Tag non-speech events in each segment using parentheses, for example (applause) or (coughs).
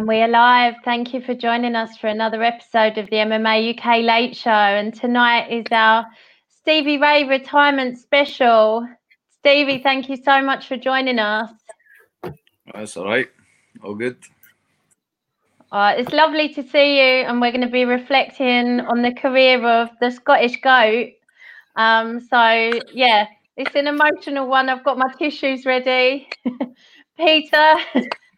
And we are live. Thank you for joining us for another episode of the MMA UK Late Show. And tonight is our Stevie Ray retirement special. Stevie, thank you so much for joining us. That's all right. All good. Uh, it's lovely to see you, and we're going to be reflecting on the career of the Scottish Goat. Um, so, yeah, it's an emotional one. I've got my tissues ready. (laughs) Peter,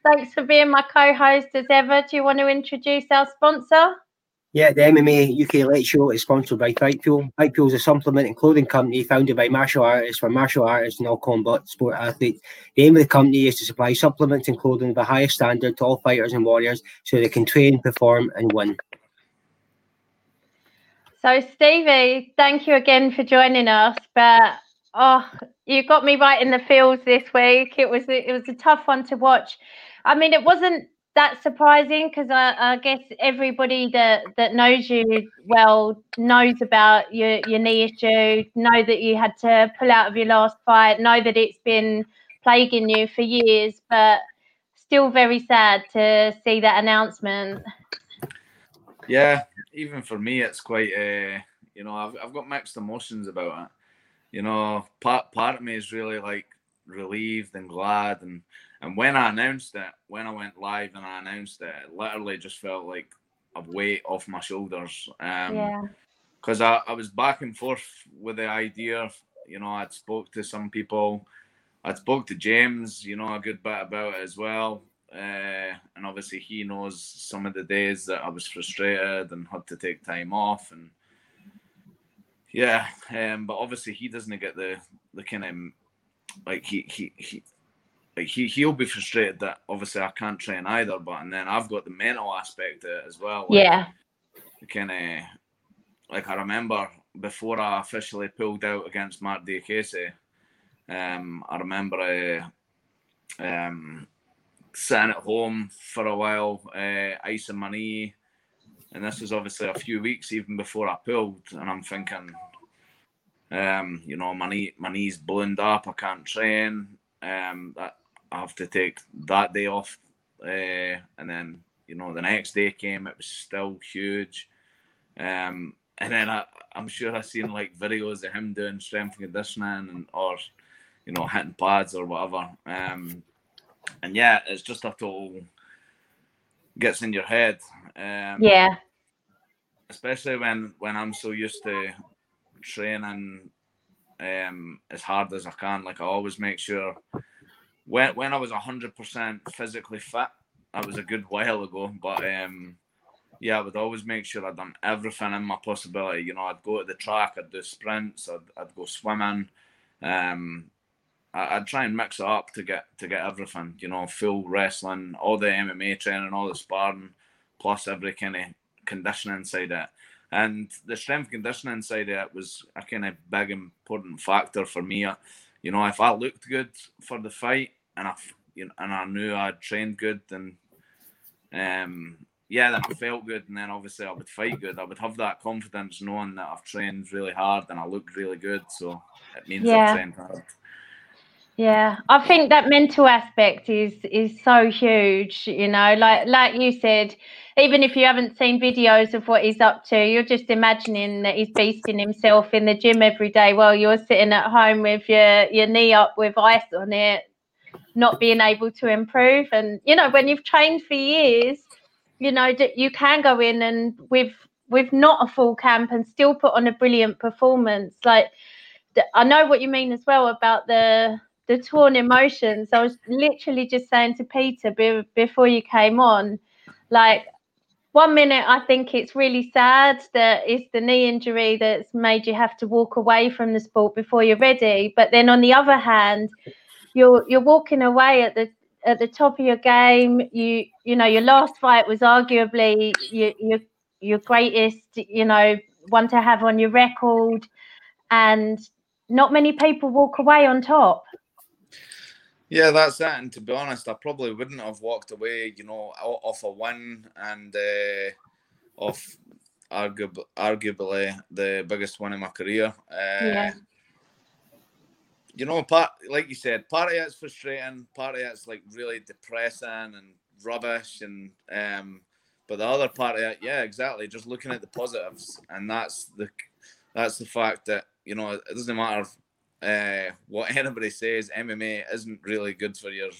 Thanks for being my co-host as ever. Do you want to introduce our sponsor? Yeah, the MMA UK Late Show is sponsored by Fight Fuel. Fight Fuel is a supplement and clothing company founded by martial artists for martial artists and all combat sport athletes. The aim of the company is to supply supplements and clothing of the highest standard to all fighters and warriors so they can train, perform, and win. So, Stevie, thank you again for joining us. But oh, you got me right in the feels this week. It was it was a tough one to watch. I mean, it wasn't that surprising because I, I, guess everybody that, that knows you well knows about your, your knee issue, know that you had to pull out of your last fight, know that it's been plaguing you for years, but still very sad to see that announcement. Yeah, even for me, it's quite, uh, you know, I've, I've got mixed emotions about it. You know, part, part of me is really like relieved and glad and and when I announced it, when I went live and I announced it, it literally just felt like a weight off my shoulders. Um, yeah. Because I, I was back and forth with the idea. You know, I'd spoke to some people. I'd spoke to James, you know, a good bit about it as well. Uh, and obviously he knows some of the days that I was frustrated and had to take time off and yeah um, but obviously he doesn't get the the kind of like he he, he like he he'll be frustrated that obviously I can't train either, but and then I've got the mental aspect as well. Like, yeah. Kind of like I remember before I officially pulled out against Marc Diakiese, um, I remember uh, um, sitting at home for a while, uh, icing my knee, and this was obviously a few weeks even before I pulled, and I'm thinking, um, you know, my knee, my knee's ballooned up, I can't train. Um, that I have to take that day off, uh, and then you know the next day came. It was still huge, um, and then I, I'm sure I've seen like videos of him doing strength conditioning and or you know hitting pads or whatever. Um, and yeah, it's just a total gets in your head. Um, yeah. Especially when when I'm so used to training um, as hard as I can. Like I always make sure when when I was hundred percent physically fit, that was a good while ago. But um, yeah, I would always make sure I'd done everything in my possibility. You know, I'd go to the track, I'd do sprints, I'd, I'd go swimming. Um, I, would try and mix it up to get to get everything. You know, full wrestling, all the MMA training, all the sparring, plus every kind of conditioning side of it. And the strength conditioning side of it was a kind of big important factor for me you know, if I looked good for the fight and I, you know, and I knew I'd trained good, then, um, yeah, then I felt good, and then obviously I would fight good. I would have that confidence knowing that I've trained really hard and I look really good. So it means yeah. I've trained hard. Yeah, I think that mental aspect is is so huge. You know, like like you said, even if you haven't seen videos of what he's up to, you're just imagining that he's beasting himself in the gym every day while you're sitting at home with your your knee up with ice on it, not being able to improve. And you know, when you've trained for years, you know that you can go in and with with not a full camp and still put on a brilliant performance. Like I know what you mean as well about the the torn emotions. I was literally just saying to Peter be, before you came on, like one minute I think it's really sad that it's the knee injury that's made you have to walk away from the sport before you're ready. But then on the other hand, you're you're walking away at the at the top of your game. You you know your last fight was arguably your your your greatest you know one to have on your record, and not many people walk away on top. Yeah, that's it. And to be honest, I probably wouldn't have walked away, you know, off a win and uh, off arguably, arguably the biggest one in my career. Uh, yeah. You know, part like you said, part of it's frustrating, part of it's like really depressing and rubbish and um but the other part of it, yeah, exactly. Just looking at the positives, and that's the that's the fact that you know it doesn't matter uh, what anybody says. MMA isn't really good for your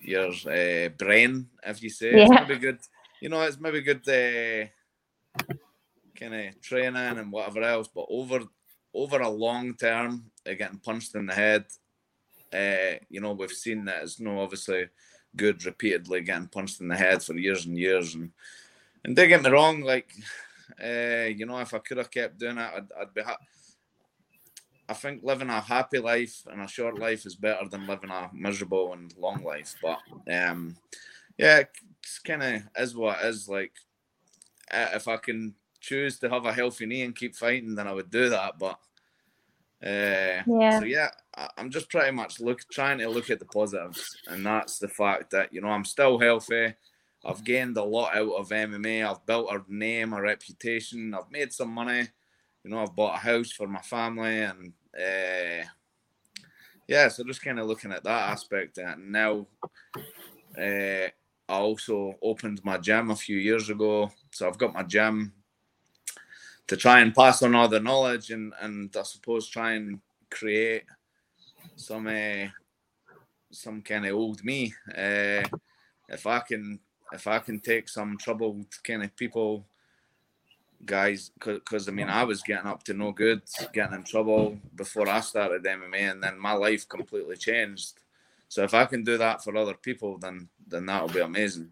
your uh, brain, if you say. Yeah. It's maybe good. You know, it's maybe good uh, kind of training and whatever else, but over over a long term, uh, getting punched in the head. Uh, you know, we've seen that it's no obviously good repeatedly getting punched in the head for years and years. And and don't get me wrong, like uh, you know, if I could have kept doing it, I'd, I'd be. Ha- I think living a happy life and a short life is better than living a miserable and long life. But um, yeah, it's kind of is what it is. Like, if I can choose to have a healthy knee and keep fighting, then I would do that. But uh, Yeah. so yeah, I- I'm just pretty much look trying to look at the positives, and that's the fact that you know I'm still healthy. I've gained a lot out of MMA. I've built a name, a reputation. I've made some money. You know, I've bought a house for my family, and uh, yeah, so just kind of looking at that aspect. And now, uh, I also opened my gym a few years ago, so I've got my gym to try and pass on all the knowledge and and I suppose try and create some uh, some kind of old me. Uh, if I can if I can take some troubled kind of people guys because I mean I was getting up to no good getting in trouble before I started MMA and then my life completely changed so if I can do that for other people then then that'll be amazing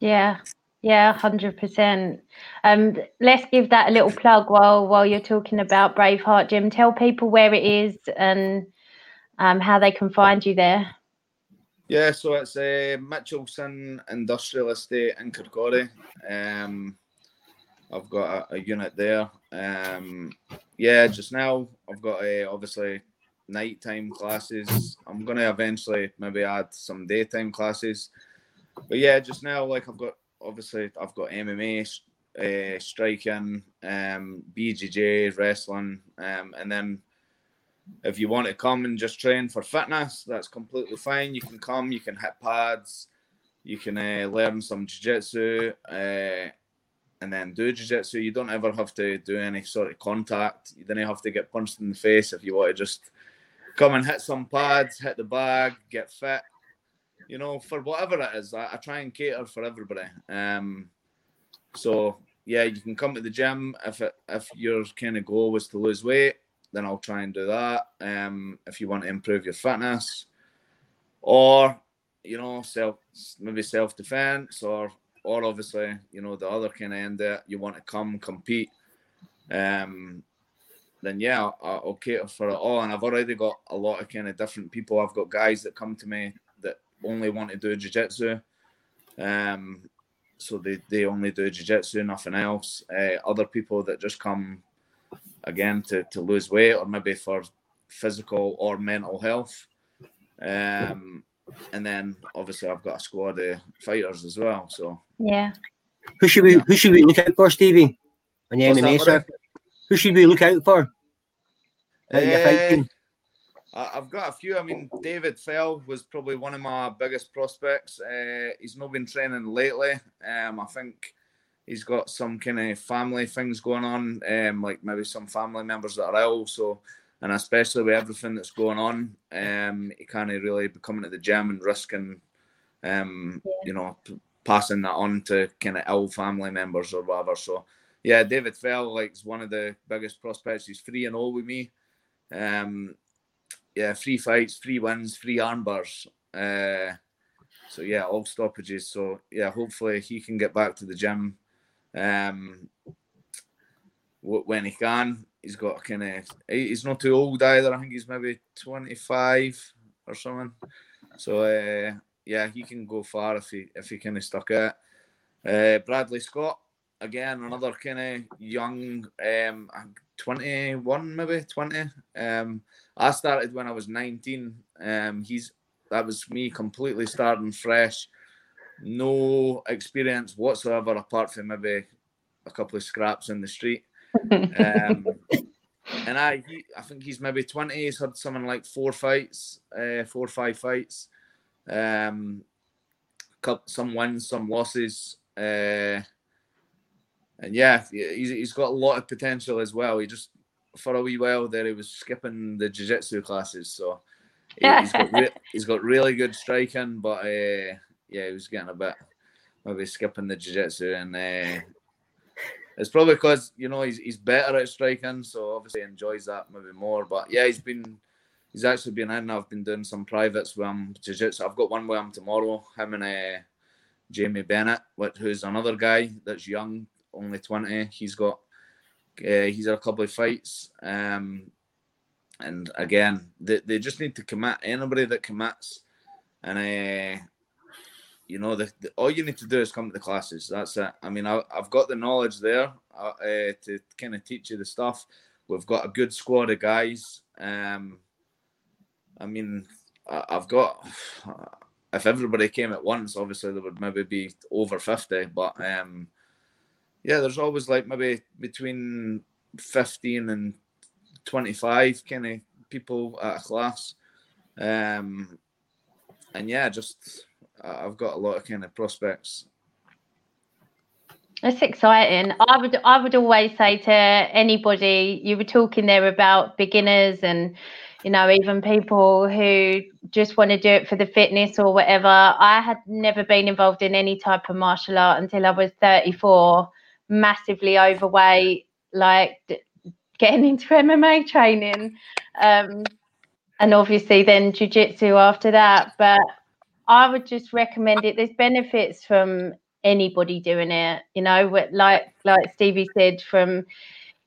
Yeah, yeah, hundred percent. Um, let's give that a little plug while while you're talking about Braveheart Gym. Tell people where it is and um, how they can find you there. Yeah, so it's a uh, Mitchelson Industrial Estate in Kirkcaldy. Um, I've got a, a unit there. Um, yeah, just now I've got a obviously nighttime classes. I'm gonna eventually maybe add some daytime classes. But yeah, just now like I've got obviously I've got MMA, uh, striking, um, BJJ, wrestling, um, and then if you want to come and just train for fitness, that's completely fine. You can come, you can hit pads, you can uh, learn some jiu-jitsu, uh, and then do jiu-jitsu. You don't ever have to do any sort of contact. You don't have to get punched in the face if you want to just come and hit some pads, hit the bag, get fit. You know, for whatever it is, I, I try and cater for everybody. Um, so yeah, you can come to the gym if it, if your kind of goal was to lose weight then I'll try and do that. Um, if you want to improve your fitness, or you know, self maybe self defense, or or obviously you know the other kind of end that you want to come compete. Um, then yeah, I'll, cater for it all, and I've already got a lot of kind of different people. I've got guys that come to me that only want to do jiu-jitsu. Um, so they, they only do jiu-jitsu, nothing else. Uh, other people that just come again to, to lose weight or maybe for physical or mental health. Um, and then obviously I've got a squad of fighters as well. So Yeah. Who should we who should we look out for, Stevie? On the What's MMA that, buddy? circuit? Who should we look out for? Out in your fight team? I- I've got a few. I mean, David Fell was probably one of my biggest prospects. Uh, he's not been training lately. Um, I think he's got some kind of family things going on, um, like maybe some family members that are ill. So, and especially with everything that's going on, um, he can't really be coming to the gym and risking, um, you know, p- passing that on to kind of ill family members or whatever. So, yeah, David Fell like is one of the biggest prospects. He's three and all with me. Um, yeah, three fights, three wins, three armbars. Uh, so yeah, all stoppages. So yeah, hopefully he can get back to the gym um, when he can. He's got a kind of he's not too old either. I think he's maybe twenty five or something. So uh, yeah, he can go far if he if he kind of stuck it. Uh, Bradley Scott again, another kind of young, um, 21 maybe 20. Um, I started when I was 19. Um, he's that was me completely starting fresh, no experience whatsoever apart from maybe a couple of scraps in the street. Um, (laughs) and I, he, I think he's maybe 20. He's had something like four fights, uh, four or five fights. Um, some wins, some losses. Uh, and yeah, he's, he's got a lot of potential as well. He just for a wee while there he was skipping the jiu-jitsu classes, so he's got re- (laughs) he's got really good striking, but uh, yeah, he was getting a bit maybe skipping the jiu-jitsu, and uh, it's probably because you know he's he's better at striking, so obviously enjoys that maybe more. But yeah, he's been he's actually been in. I've been doing some privates with him jiu-jitsu. I've got one with him tomorrow. Him and uh, Jamie Bennett, which, who's another guy that's young, only twenty. He's got uh, he's had a couple of fights. Um, and again, they, they just need to commit. Anybody that commits, and uh, you know, the, the, all you need to do is come to the classes. That's it. I mean, I, have got the knowledge there uh, uh, to kind of teach you the stuff. We've got a good squad of guys. Um, I mean, I, I've got. (sighs) If everybody came at once, obviously there would maybe be over fifty. But um, yeah, there's always like maybe between fifteen and twenty-five kind of people at a class. Um, and yeah, just I've got a lot of kind of prospects. That's exciting. I would I would always say to anybody, you were talking there about beginners and you know even people who just want to do it for the fitness or whatever. I had never been involved in any type of martial art until I was 34, massively overweight, like getting into MMA training. Um, and obviously then jiu-jitsu after that but I would just recommend it. There's benefits from anybody doing it, you know, like like Stevie said, from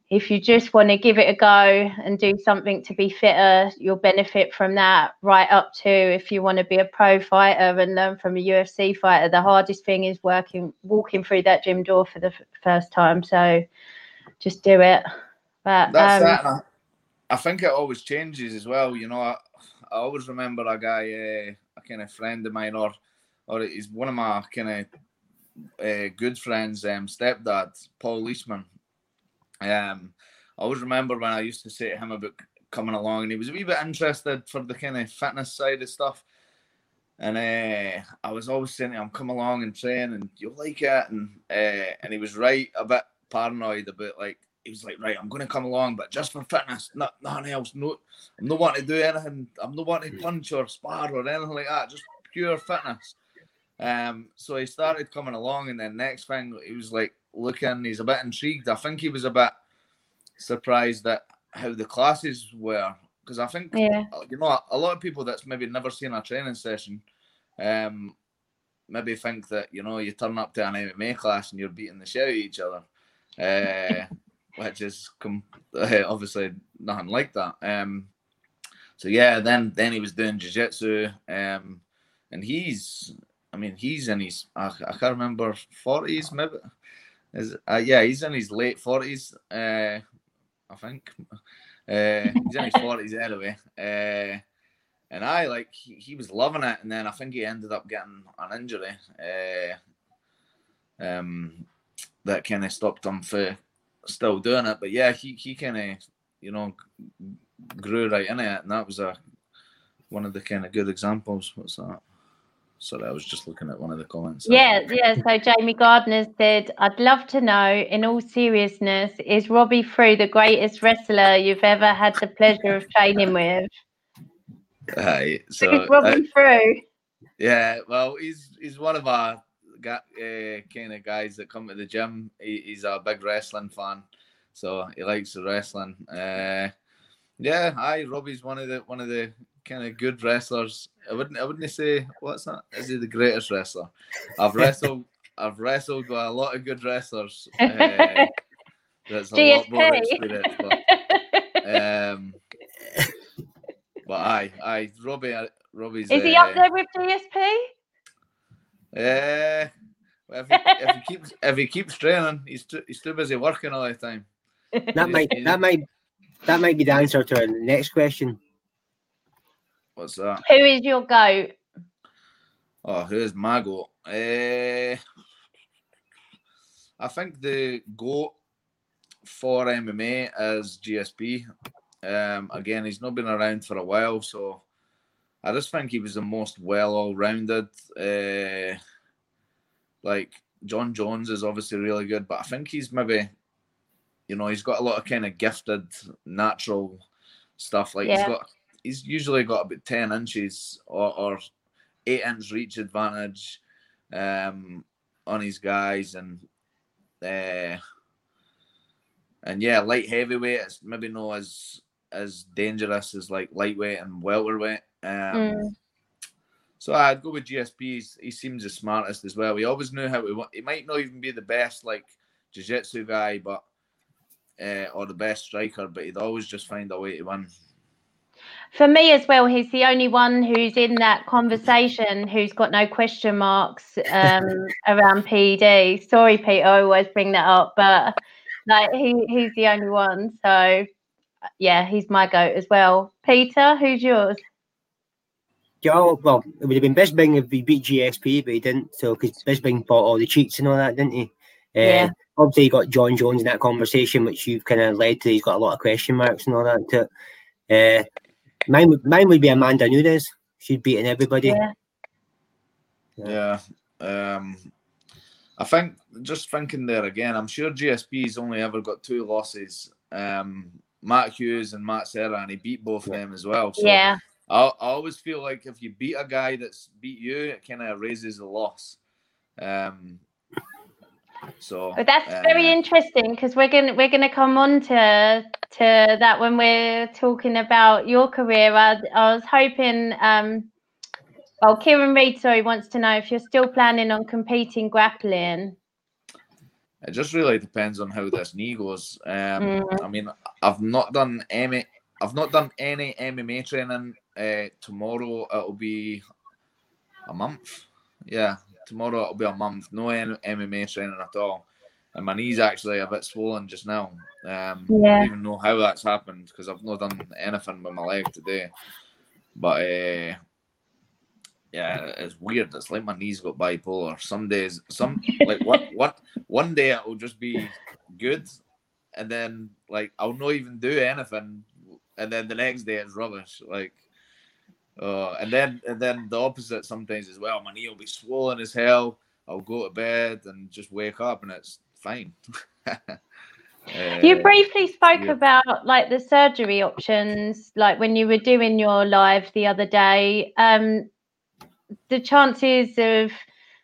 if you just want to give it a go and do something to be fitter, you'll benefit from that. Right up to if you want to be a pro fighter and learn from a UFC fighter, the hardest thing is working, walking through that gym door for the f- first time. So just do it. But that's um, that. I think it always changes as well. You know, I, I always remember a guy. Uh, kind of friend of mine, or or he's one of my kind of uh, good friends, um, stepdad, Paul Leishman. Um, I always remember when I used to say to him about coming along, and he was a wee bit interested for the kind of fitness side of stuff. And uh, I was always saying him, "Come along and train, and you'll like it." And uh, and he was right, a bit paranoid about like he was like, right, I'm going to come along, but just for fitness, not nothing else. No, I'm not wanting to do anything. I'm not wanting to punch or spar or anything like that. Just pure fitness. Um, so he started coming along, and then next thing he was like looking. He's a bit intrigued. I think he was a bit surprised at how the classes were because I think yeah. you know a lot of people that's maybe never seen a training session, um, maybe think that you know you turn up to an MMA class and you're beating the shit out of each other. (laughs) Uh, which is com- obviously nothing like that. Um, so yeah, then then he was doing jiu-jitsu, um, and he's, I mean, he's in his, I, I can't remember, forties maybe. Is uh, yeah, he's in his late forties, uh, I think. Uh, he's in his (laughs) forties anyway. Uh, and I like he, he, was loving it, and then I think he ended up getting an injury. Uh, um, that kind of stopped him for still doing it. But yeah, he he kind of you know grew right in it, and that was a one of the kind of good examples. What's that? Sorry, I was just looking at one of the comments. Yeah, yeah. So Jamie Gardner said, "I'd love to know, in all seriousness, is Robbie Frew the greatest wrestler you've ever had the pleasure of training with?" Hi, so Robbie uh, Frew. Yeah, well, he's he's one of our got uh, kind of guys that come to the gym. He, he's a big wrestling fan, so he likes the wrestling. Uh, yeah, I Robbie's one of the one of the kind of good wrestlers. I wouldn't I wouldn't say what's that? Is he the greatest wrestler? I've (laughs) wrestled I've wrestled with a lot of good wrestlers. Uh, (laughs) that's a GSP. lot more experience, but um, but I I Robbie Robbie's. Is he uh, up there with GSP? Yeah. if, he, if he keeps if he keeps training, he's too, he's too busy working all the time. That might that might that might be the answer to our next question. What's that? Who is your goat? Oh, who is my goat? Uh, I think the goat for MMA is GSP. Um, again, he's not been around for a while, so I just think he was the most well all rounded. Uh, like Jon Jones is obviously really good, but I think he's maybe, you know, he's got a lot of kind of gifted natural stuff. Like yeah. he's got, he's usually got about ten inches or, or eight inch reach advantage um, on his guys, and uh, and yeah, light heavyweight. It's maybe not as as dangerous as like lightweight and welterweight. Um, mm. So I'd go with GSP. He's, he seems the smartest as well. He always knew how to. He might not even be the best like jiu-jitsu guy, but uh, or the best striker, but he'd always just find a way to win. For me as well, he's the only one who's in that conversation who's got no question marks um, (laughs) around PD. Sorry, Pete, I always bring that up, but like he, he's the only one. So yeah, he's my goat as well. Peter, who's yours? Yeah, well, it would have been Bisping if he beat GSP, but he didn't. So because Bisping bought all the cheats and all that, didn't he? Uh, yeah. Obviously, you got Jon Jones in that conversation, which you've kind of led to. He's got a lot of question marks and all that to it. Uh, mine, would, mine would be Amanda Nunes. She's beating everybody. Yeah. yeah. Um, I think just thinking there again, I'm sure GSP's only ever got two losses. Um, Matt Hughes and Matt Serra, and he beat both of them as well. So yeah. I, I always feel like if you beat a guy that's beat you, it kind of raises the loss. Um, so but that's uh, very interesting because we're gonna we're gonna come on to to that when we're talking about your career. I, I was hoping. Um, well, Kieran Reid, sorry, wants to know if you're still planning on competing grappling. It just really depends on how this knee goes. Um, mm. I mean, I've not done any. I've not done any MMA training. Uh, tomorrow it'll be a month. Yeah, tomorrow it'll be a month. No MMA training at all. And my knee's actually a bit swollen just now. Um, yeah. I don't even know how that's happened because I've not done anything with my leg today. But uh, yeah, it's weird. It's like my knees got bipolar. Some days, some like what (laughs) what one day it will just be good, and then like I'll not even do anything, and then the next day it's rubbish. Like, uh, and then and then the opposite sometimes as well. My knee will be swollen as hell. I'll go to bed and just wake up and it's fine. (laughs) Uh, you briefly spoke yeah. about like the surgery options, like when you were doing your live the other day. Um, the chances of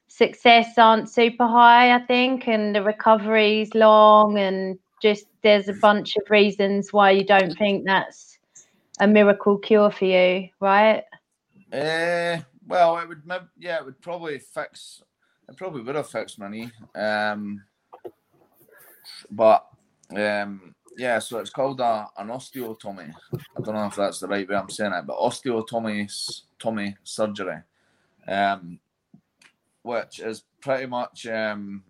success aren't super high, I think, and the recovery is long, and just there's a bunch of reasons why you don't think that's a miracle cure for you, right? Uh, well, it would, yeah, it would probably fix. It probably would have fixed my knee, um, but um, yeah. So it's called a, an osteotomy. I don't know if that's the right way I'm saying it, but osteotomy, Tommy surgery um, which is pretty much um,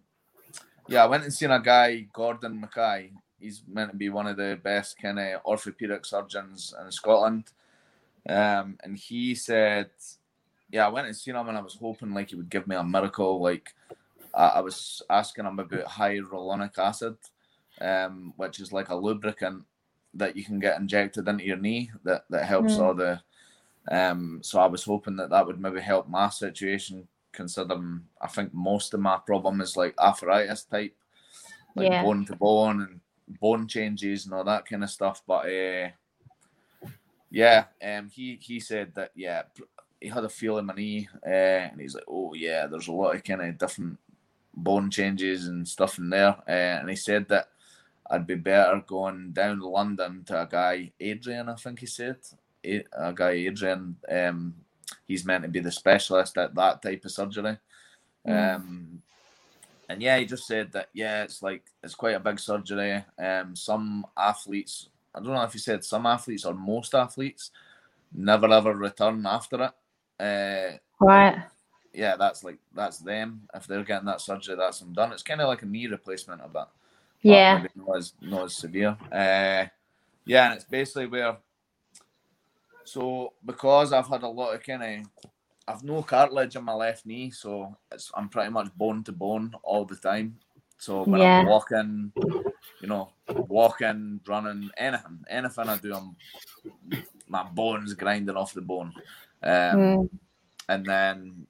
yeah. I went and seen a guy, Gordon Mackay. He's meant to be one of the best kind of orthopedic surgeons in Scotland, um, and he said, yeah, I went and seen him, and I was hoping like he would give me a miracle. Like I, I was asking him about hyaluronic acid, um, which is like a lubricant that you can get injected into your knee that that helps mm. all the um, so I was hoping that that would maybe help my situation, considering I think most of my problem is like arthritis type, like yeah. bone to bone and bone changes and all that kind of stuff. But uh, yeah, um, he he said that yeah, he had a feel in my knee, uh, and he's like, oh yeah, there's a lot of kind of different bone changes and stuff in there, uh, and he said that. I'd be better going down to London to a guy, Adrian, I think he said, a guy Adrian. Um, he's meant to be the specialist at that type of surgery. Mm. Um, and yeah, he just said that yeah, it's like it's quite a big surgery. Um, some athletes, I don't know if he said some athletes or most athletes, never ever return after it. Uh, right. Yeah, that's like that's them. If they're getting that surgery, that's them done. It's kind of like a knee replacement a bit. Yeah. Not as not as severe. Uh, yeah, and it's basically where so because I've had a lot of kind of, I've no cartilage in my left knee, so it's I'm pretty much bone to bone all the time. So when yeah. I'm walking, you know, walking, running, anything, anything I do, I'm my bones grinding off the bone. Um, mm. And then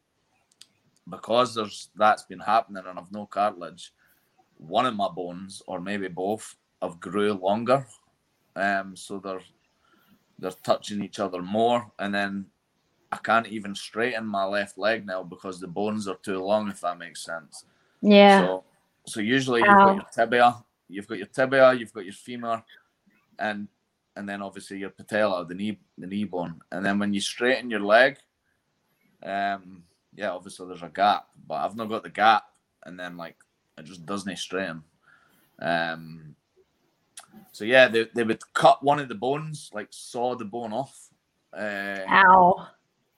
because there's that's been happening and I've no cartilage, one of my bones or maybe both have grew longer. Um, so they're they're touching each other more, and then I can't even straighten my left leg now because the bones are too long. If that makes sense. Yeah. So, so usually you've got your tibia, you've got your tibia, you've got your femur, and and then obviously your patella, the knee, the knee bone, and then when you straighten your leg, um, yeah, obviously there's a gap, but I've not got the gap, and then like it just doesn't straighten. Um, so yeah, they, they would cut one of the bones, like saw the bone off. Uh, Ow.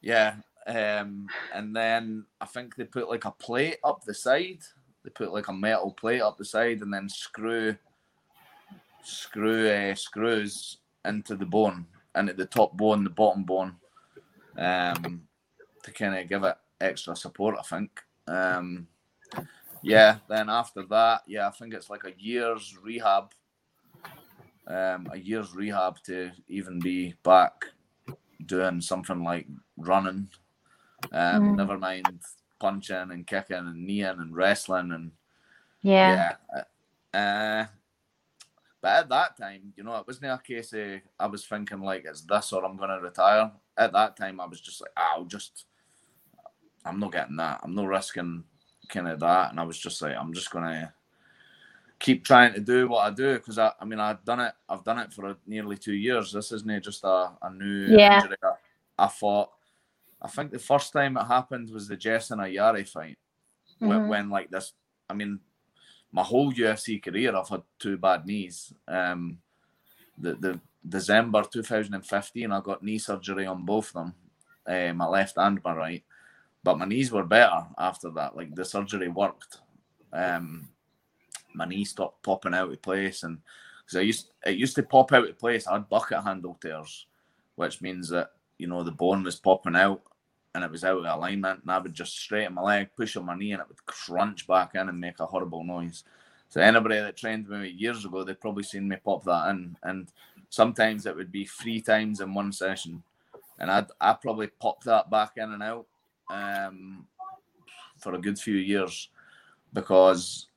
Yeah, um, and then I think they put like a plate up the side. They put like a metal plate up the side, and then screw screw uh, screws into the bone, and at the top bone, the bottom bone, um, to kind of give it extra support. I think. Um, yeah. Then after that, yeah, I think it's like a year's rehab. Um, a year's rehab to even be back doing something like running. Um, Mm. never mind punching and kicking and kneeing and wrestling and Yeah. yeah. Uh, but at that time, you know, it wasn't a case of I was thinking like it's this or I'm gonna retire. At that time, I was just like, "Ah, I'll just, I'm not getting that. I'm not risking kind of that. And I was just like, I'm just gonna keep trying to do what I do because I, I mean, I've done it. I've done it for nearly two years. This isn't just a, a new Yeah. injury. I, I fought. I think the first time it happened was the Jason Ayari fight when, Mhm. when like this. I mean, my whole UFC career, I've had two bad knees. Um, the the December 2015, I got knee surgery on both of them, uh, my left and my right. But my knees were better after that. Like the surgery worked. Um, my knee stopped popping out of place, and because I used it used to pop out of place, I had bucket handle tears, which means that you know the bone was popping out and it was out of alignment, and I would just straighten my leg, push on my knee, and it would crunch back in and make a horrible noise. So anybody that trained me years ago, they've probably seen me pop that in, and sometimes it would be three times in one session, and I'd I probably popped that back in and out um, for a good few years because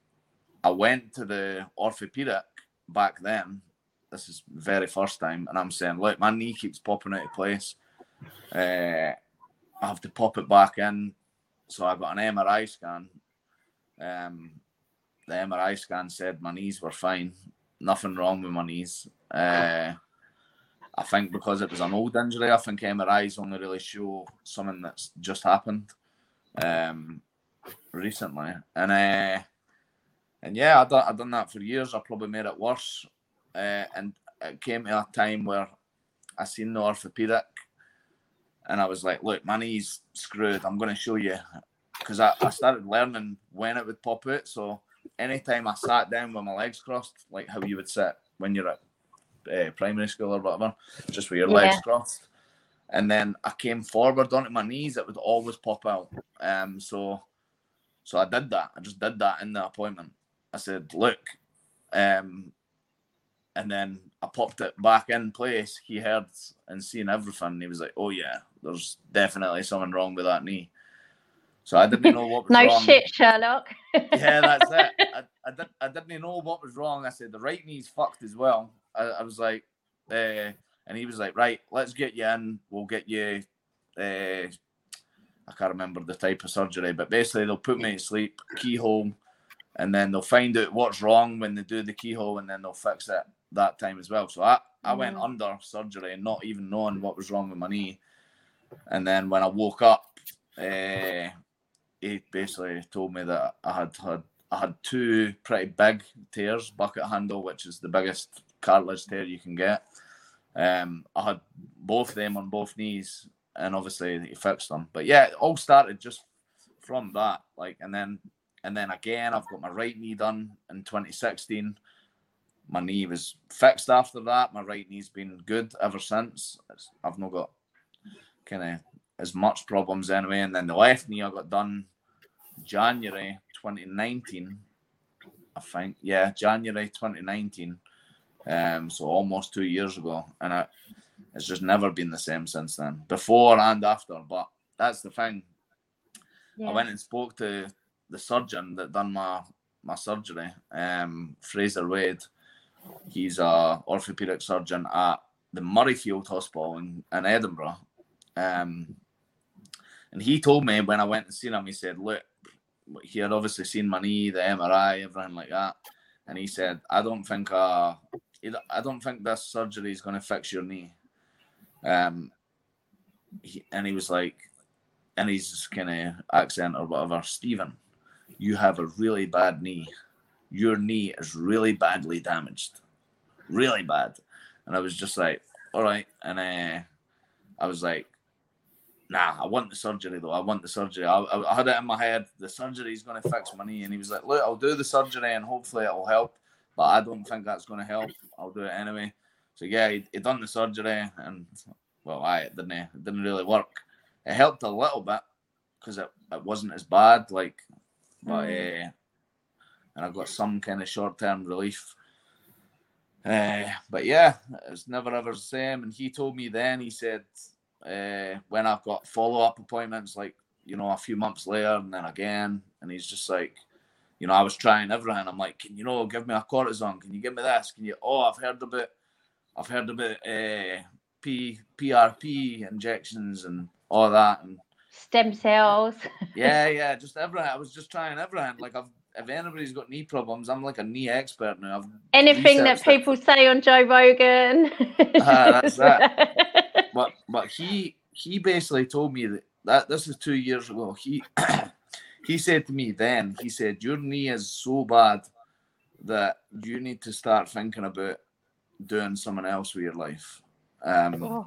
I went to the orthopedic back then. This is very first time, and I'm saying, look, my knee keeps popping out of place. Uh, I have to pop it back in. So I got an MRI scan. Um, the MRI scan said my knees were fine, nothing wrong with my knees. Uh, I think because it was an old injury, I think MRIs only really show something that's just happened um, recently. And uh, and yeah, I done I done that for years. I probably made it worse. Uh, and it came to a time where I seen the orthopedic and I was like, look, my knee's screwed. I'm going to show you. Because I, I started learning when it would pop out. So anytime I sat down with my legs crossed, like how you would sit when you're at uh, primary school or whatever, just with your legs crossed. And then I came forward onto my knees, it would always pop out. Um, so, so I did that. I just did that in the appointment. I said, look, um, and then I popped it back in place. He heard and seen everything. He was like, "Oh yeah, there's definitely something wrong with that knee." So I didn't know what (laughs) was wrong. No wrong. shit, Sherlock. Yeah, that's it. (laughs) I, I, did, I didn't know what was wrong. I said the right knee's fucked as well. I, I was like, uh, and he was like, "Right, let's get you in. We'll get you." Uh, I can't remember the type of surgery, but basically they'll put me to sleep, keyhole, and then they'll find out what's wrong when they do the keyhole, and then they'll fix it that time as well. So I, I went Mm. under surgery and not even knowing what was wrong with my knee. And then when I woke up, uh, he basically told me that I had had I had two pretty big tears, bucket handle, which is the biggest cartilage tear you can get. Um, I had both of them on both knees, and obviously he fixed them. But yeah, it all started just from that. Like, and then and then again, I've got my right knee done in 2016. My knee was fixed after that. My right knee's been good ever since. It's, I've not got kind of as much problems anyway. And then the left knee I got done January 2019, I think. Yeah, January 2019. Um, so almost two years ago, and I, it's just never been the same since then, before and after. But that's the thing. I went and spoke to the surgeon that done my my surgery, um, Fraser Wade. He's a orthopedic surgeon at the Murrayfield Hospital in, in Edinburgh. Um, and he told me when I went and seen him, he said, "Look, he had obviously seen my knee, the MRI, everything like that." And he said, "I don't think uh, I don't think this surgery is going to fix your knee." Um, he, and he was like, and his kind of accent or whatever, Stephen, you have a really bad knee. Your knee is really badly damaged, really bad. And I was just like, all right. And uh, I was like, nah, I want the surgery though. I want the surgery. I, I, I had it in my head. The surgery is going to fix my knee. And he was like, look, I'll do the surgery and hopefully it'll help. But I don't think that's going to help. I'll do it anyway. So yeah, he, he done the surgery and well, I it didn't it didn't really work. It helped a little bit because it, it wasn't as bad. Like but mm. uh, and I've got some kind of short term relief. Uh, but yeah, it's never ever the same. And he told me then, he said, uh, when I've got follow up appointments, like, you know, a few months later and then again, and he's just like, you know, I was trying everything. I'm like, can you know, give me a cortisone? Can you give me this? Can you? Oh, I've heard about, I've heard about uh, P PRP injections and all that, and stem cells. yeah, (laughs) yeah, just everything. I was just trying everything. Like I've if anybody's got knee problems, I'm like a knee expert now. I've Anything that people it. say on Joe Rogan. uh, that's that. (laughs) but but he he basically told me that, that this is two years ago. He (coughs) he said to me then, he said, Your knee is so bad that you need to start thinking about doing something else with your life. Um oh.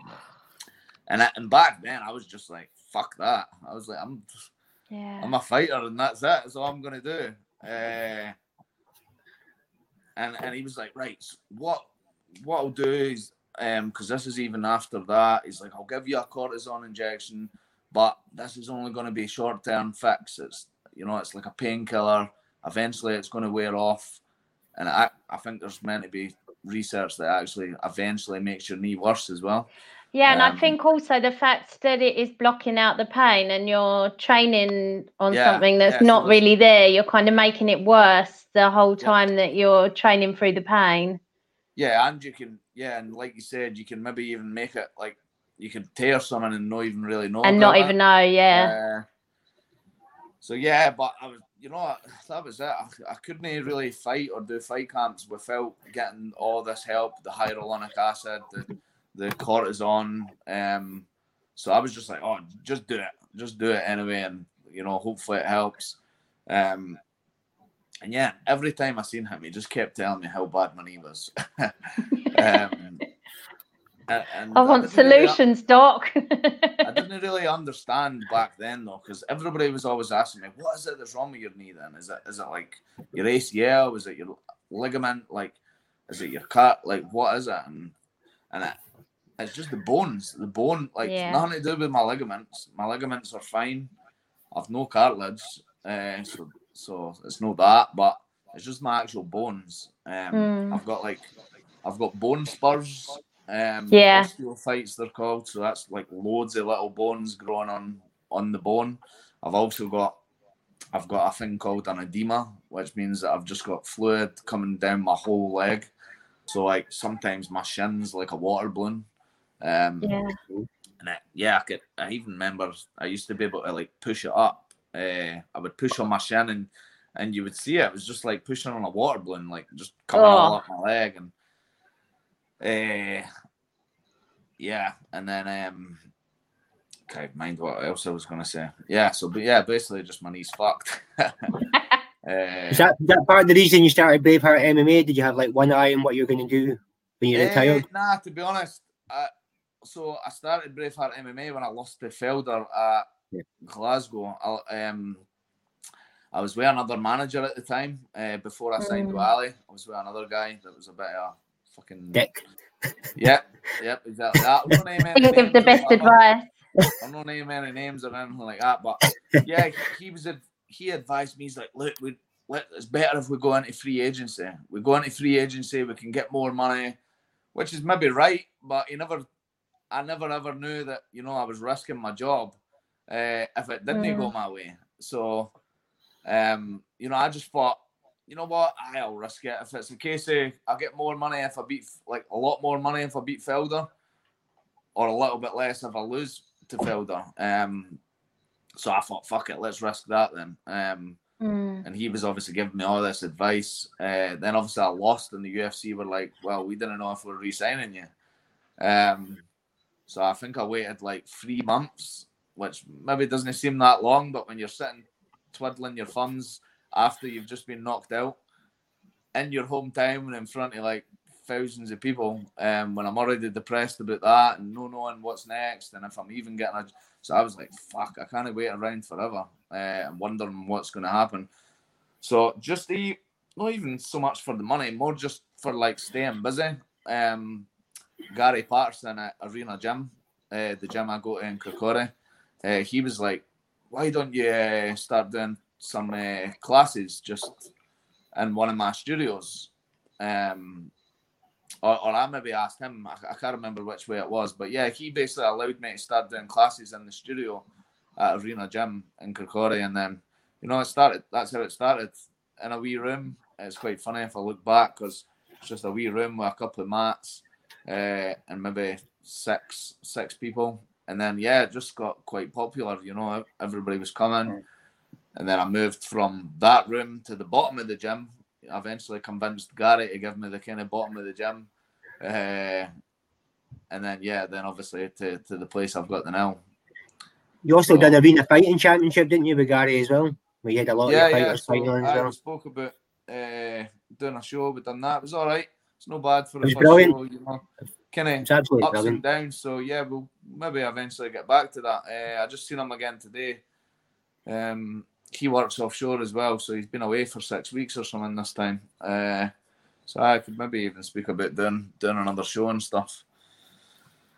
and and back then I was just like, fuck that. I was like, I'm yeah. I'm a fighter and that's it. That's all I'm gonna do. Uh, and and he was like, right, what what I'll do is um because this is even after that, he's like, I'll give you a cortisone injection, but this is only going to be a short term fix. It's you know, it's like a painkiller. Eventually, it's going to wear off, and I I think there's meant to be research that actually eventually makes your knee worse as well. Yeah, and um, I think also the fact that it is blocking out the pain and you're training on yeah, something that's yeah, not really there, you're kind of making it worse the whole time yeah. that you're training through the pain. Yeah, and you can, yeah, and like you said, you can maybe even make it like you can tear someone and not even really know, and not even know, yeah. Uh, so yeah, but I was, you know, that was it. I, I couldn't really fight or do fight camps without getting all this help, the hyaluronic acid, the the court cortisone. Um, so I was just like, oh, just do it, just do it anyway, and you know, hopefully it helps. Um, and yeah, every time I seen him, he just kept telling me how bad my knee was. (laughs) um, and I want solutions, really, Doc. (laughs) I didn't really understand back then though, because everybody was always asking me, "What is it that's wrong with your knee? Then is it is it like your ACL? Is it your ligament? Like, is it your cut? Like, what is it?" And and it, it's just the bones. The bone, like yeah. nothing to do with my ligaments. My ligaments are fine. I've no cartilage, uh, so so it's not that. But it's just my actual bones. Um, mm. I've got like I've got bone spurs. Um, yeah, osteophytes they're called. So that's like loads of little bones growing on on the bone. I've also got I've got a thing called an edema, which means that I've just got fluid coming down my whole leg. So like sometimes my shins like a water balloon. Um, yeah. And I, yeah, I could. I even remember I used to be able to like push it up. Uh, I would push on my shin and and you would see it. It was just like pushing on a water balloon, like just coming oh. all up my leg and. Uh, yeah, and then um, okay, mind what else I was gonna say. Yeah, so but yeah, basically just my knees fucked. (laughs) (laughs) uh, is that is that part of the reason you started Braveheart MMA? Did you have like one eye on what you're going to do when you uh, retired? Nah, to be honest, I, so I started Braveheart MMA when I lost to Felder at yeah. Glasgow. I, um, I was with another manager at the time uh, before I signed mm. with Ali. I was with another guy that was a bit of a fucking dick. (laughs) Yep, yep, exactly that. I'm not give the best advice. I'm not naming any names or anything like that, but yeah, he, (laughs) he was a, he advised me. He's like, look, we let it's better if we go into free agency. We go into free agency, we can get more money, which is maybe right, but he never I never ever knew that you know I was risking my job uh, if it didn't mm. go my way. So, um, you know, I just thought, you know what, I'll risk it. If it's a case of I get more money if I beat, like a lot more money if I beat Felder, or a little bit less if I lose to Felder. Um, so I thought, fuck it, let's risk that then. Um, Mm. and he was obviously giving me all this advice. Uh, then obviously I lost, and the UFC were like, "Well, we didn't know if we are re-signing you." Um, so I think I waited like three months, which maybe doesn't seem that long, but when you're sitting twiddling your thumbs after you've just been knocked out in your hometown and in front of like thousands of people, um, when I'm already depressed about that and no knowing what's next, and if I'm even getting a, so I was like, "Fuck, I can't wait around forever." uh, and wondering what's going to happen. So just the not even so much for the money, more just for like staying busy. Um, Gary Patterson at Arena Gym, uh, the gym I go to in Kirkcaldy, uh, he was like, "Why don't you uh, start doing some uh, classes just in one of my studios?" Um, or, or I maybe asked him. I, I can't remember which way it was, but yeah, he basically allowed me to start doing classes in the studio at Arena Gym in Kirkcaldy, and then you know it started. That's how it started in a wee room. It's quite funny if I look back because it's just a wee room with a couple of mats uh, and maybe six six people, and then yeah, it just got quite popular. You know, everybody was coming, and then I moved from that room to the bottom of the gym. Eventually convinced Gary to give me the kind of bottom of the gym. Uh, and then yeah, then obviously to, to the place I've got the now. You also did a Arena Fighting Championship, didn't you, with Gary as well? Where you had a lot yeah, of your yeah. fighters So fighting on as I well. spoke about uh, doing a show, but done that. It was all right. It's no bad for the first brilliant. show, you know. Kind of ups and brilliant. downs. So yeah, we'll maybe eventually get back to that. Uh, I just seen him again today. Um, he works offshore as well, so he's been away for six weeks or something this time. Uh, so I could maybe even speak about doing doing another show and stuff.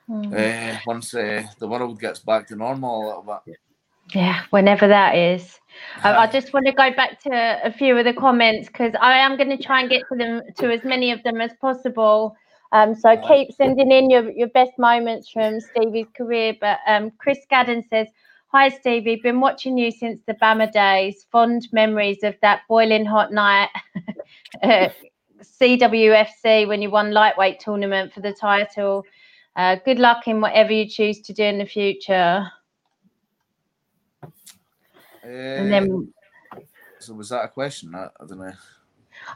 Mm. Uh, once uh, the world gets back to normal a little bit. Yeah, whenever that is. I, I just want to go back to a few of the comments because I am going to try and get to them to as many of them as possible. Um, so keep sending in your, your best moments from Stevie's career. But um, Chris Gadden says, "Hi Stevie, been watching you since the BAMMA days. Fond memories of that boiling hot night, (laughs) uh, CWFC when you won lightweight tournament for the title. Uh, good luck in whatever you choose to do in the future." And Uh, then so was that a question? I, I don't know.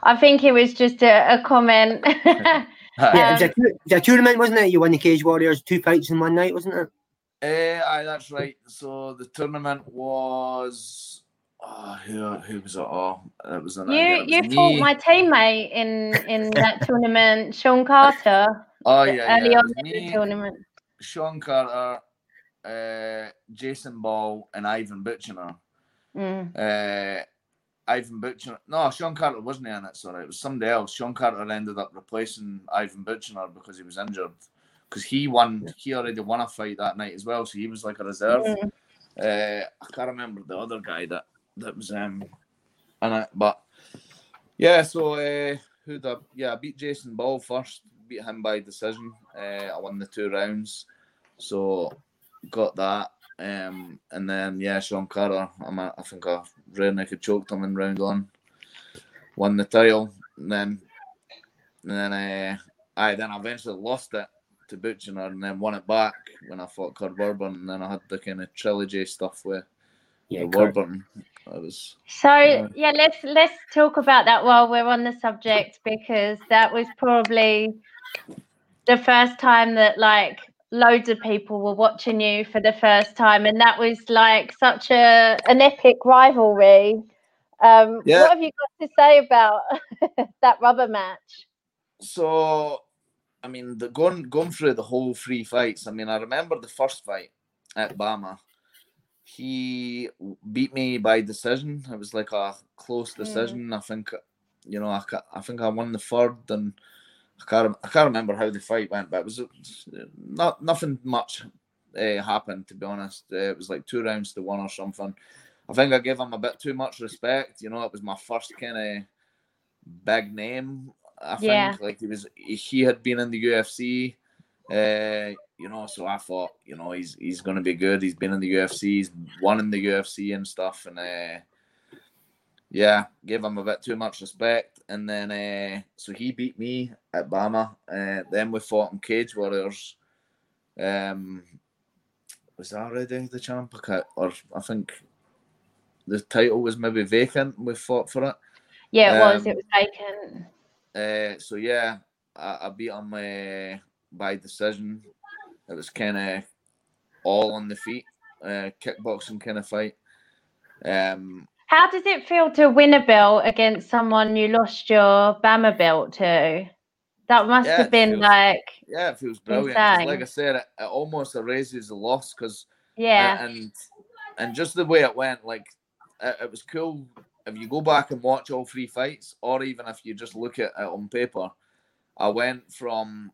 I think it was just a, a comment. (laughs) (laughs) Yeah, it was, a, Um, it was a tournament, wasn't it? You won the Cage Warriors two fights in one night, wasn't it? Uh, aye, that's right. So the tournament was. Oh, who, who was it? Oh, it was an, you was you me. fought my teammate in in (laughs) that tournament, Sean Carter, Oh yeah, early yeah. On in the tournament. Sean Carter, uh, Jason Ball, and Ivan Buchinger. Mm. Uh, Ivan Buchinger. No, Sean Carter wasn't in it. Sorry, it was somebody else. Sean Carter ended up replacing Ivan Buchinger because he was injured. Because he won, he already won a fight that night as well, so he was like a reserve. Mm. Uh, I can't remember the other guy that that was um in it, but yeah. So uh, who the yeah I beat Jason Ball first, beat him by decision. Uh, I won the two rounds, so got that. Um, and then yeah, Sean Carter. I'm a, I think I rear naked choked him in round one, won the title, and then and then uh, I then I eventually lost it to Butcher and then won it back when I fought Kurt Warburton, and then I had the kind of trilogy stuff with Yeah, with Kurt. Warburton. That was So Yeah. yeah, let's let's talk about that while we're on the subject because that was probably the first time that like loads of people were watching you for the first time, and that was like such a an epic rivalry. Um, Yeah. What have you got to say about (laughs) that rubber match? so. I mean, the going going through the whole three fights. I mean, I remember the first fight at BAMMA. He beat me by decision. It was like a close Mm. decision. I think, you know, I, I think I won the third, and I can't I can't remember how the fight went, but it was not nothing much uh, happened to be honest. Uh, it was like two rounds to one or something. I think I gave him a bit too much respect. You know, it was my first kind of big name. I think Yeah. like he was he had been in the UFC. Uh, you know, so I thought, you know, he's he's going to be good. He's been in the UFC, he's won in the UFC and stuff, and uh, yeah, gave him a bit too much respect. And then, uh, so he beat me at BAMMA. Uh, then we fought in Cage Warriors. Um, was that already the champ? Or I think the title was maybe vacant. We fought for it. Yeah, it um, was. It was vacant. Uh, so yeah, I, I beat him uh, by decision. It was kind of all on the feet, uh, kickboxing kind of fight. Um, How does it feel to win a belt against someone you lost your BAMMA belt to? That must yeah, have been feels, like yeah, it feels brilliant. Like I said, it, it almost erases the loss because yeah, and and just the way it went, like it, it, was cool. If you go back and watch all three fights, or even if you just look at it on paper, I went from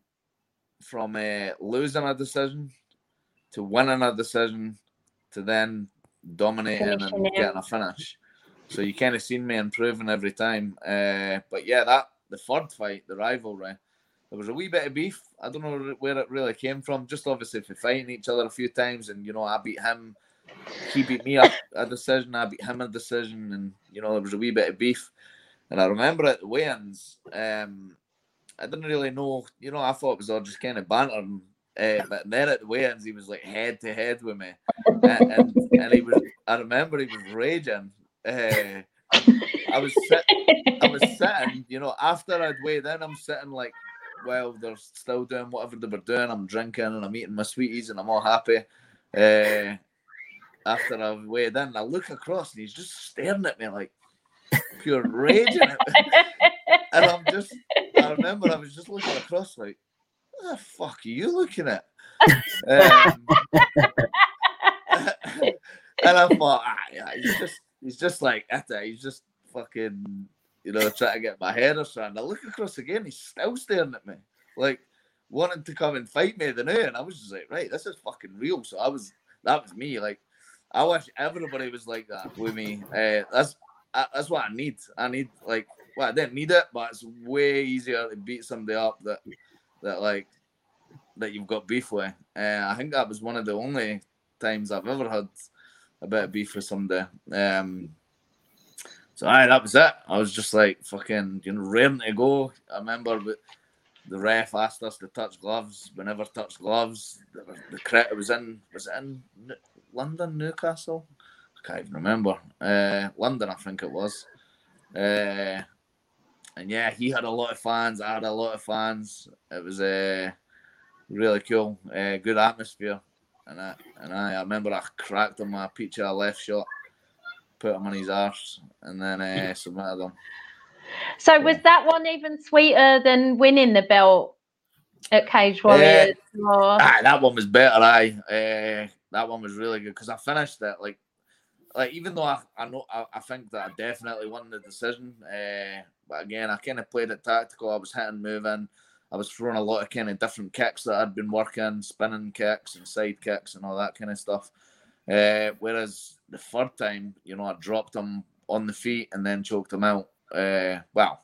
from uh, losing a decision to winning a decision to then dominating and getting a finish. So you kind of seen me improving every time. Uh, but yeah, that the third fight, the rivalry, there was a wee bit of beef. I don't know where it really came from. Just obviously for fighting each other a few times, and you know I beat him, he beat me a, a decision. I beat him a decision, and you know there was a wee bit of beef. And I remember at the weigh-ins, um, I didn't really know. You know, I thought it was all just kind of banter. Uh, but then at the weigh-ins, he was like head to head with me, and, and, and he was. I remember he was raging. Uh, I was sit- I was sitting, you know, after I'd weighed in, I'm sitting like, well, they're still doing whatever they were doing. I'm drinking and I'm eating my sweeties and I'm all happy. Uh, after I've weighed in, I look across and he's just staring at me like pure rage. and I'm just, I remember I was just looking across like, what the fuck are you looking at? Um, (laughs) and I thought, ah, yeah, he's just, he's just like, he's just fucking, you know, trying to get my head or something. I look across again, he's still staring at me, like wanting to come and fight me the new. And I was just like, right, this is fucking real. So I was, that was me. Like, I wish everybody was like that with me. Uh, that's that's what I need. I need like, well, I didn't need it, but it's way easier to beat somebody up that that like that you've got beef with. Uh, I think that was one of the only times I've ever had a bit of beef with somebody. Um, so aye, that was it. I was just like fucking, you know, raring to go. I remember the ref asked us to touch gloves. We never touched gloves. The, the it was in was in London, Newcastle? I can't even remember. Uh, London, I think it was. Uh, and yeah, he had a lot of fans. I had a lot of fans. It was uh, really cool. Uh, good atmosphere. And I, and I, I remember I cracked him a a left shot put him on his arse, and then uh, (laughs) submitted him. So was that one even sweeter than winning the belt at Cage Warriors? Uh, or... ah, that one was better. I uh, that one was really good because I finished it like like even though I, I know I, I think that I definitely won the decision. Uh, but again, I kind of played it tactical. I was hitting, moving. I was throwing a lot of kind of different kicks that I'd been working, spinning kicks and side kicks and all that kind of stuff. Uh, whereas the third time, you know, I dropped him on the feet and then choked him out. Uh, well,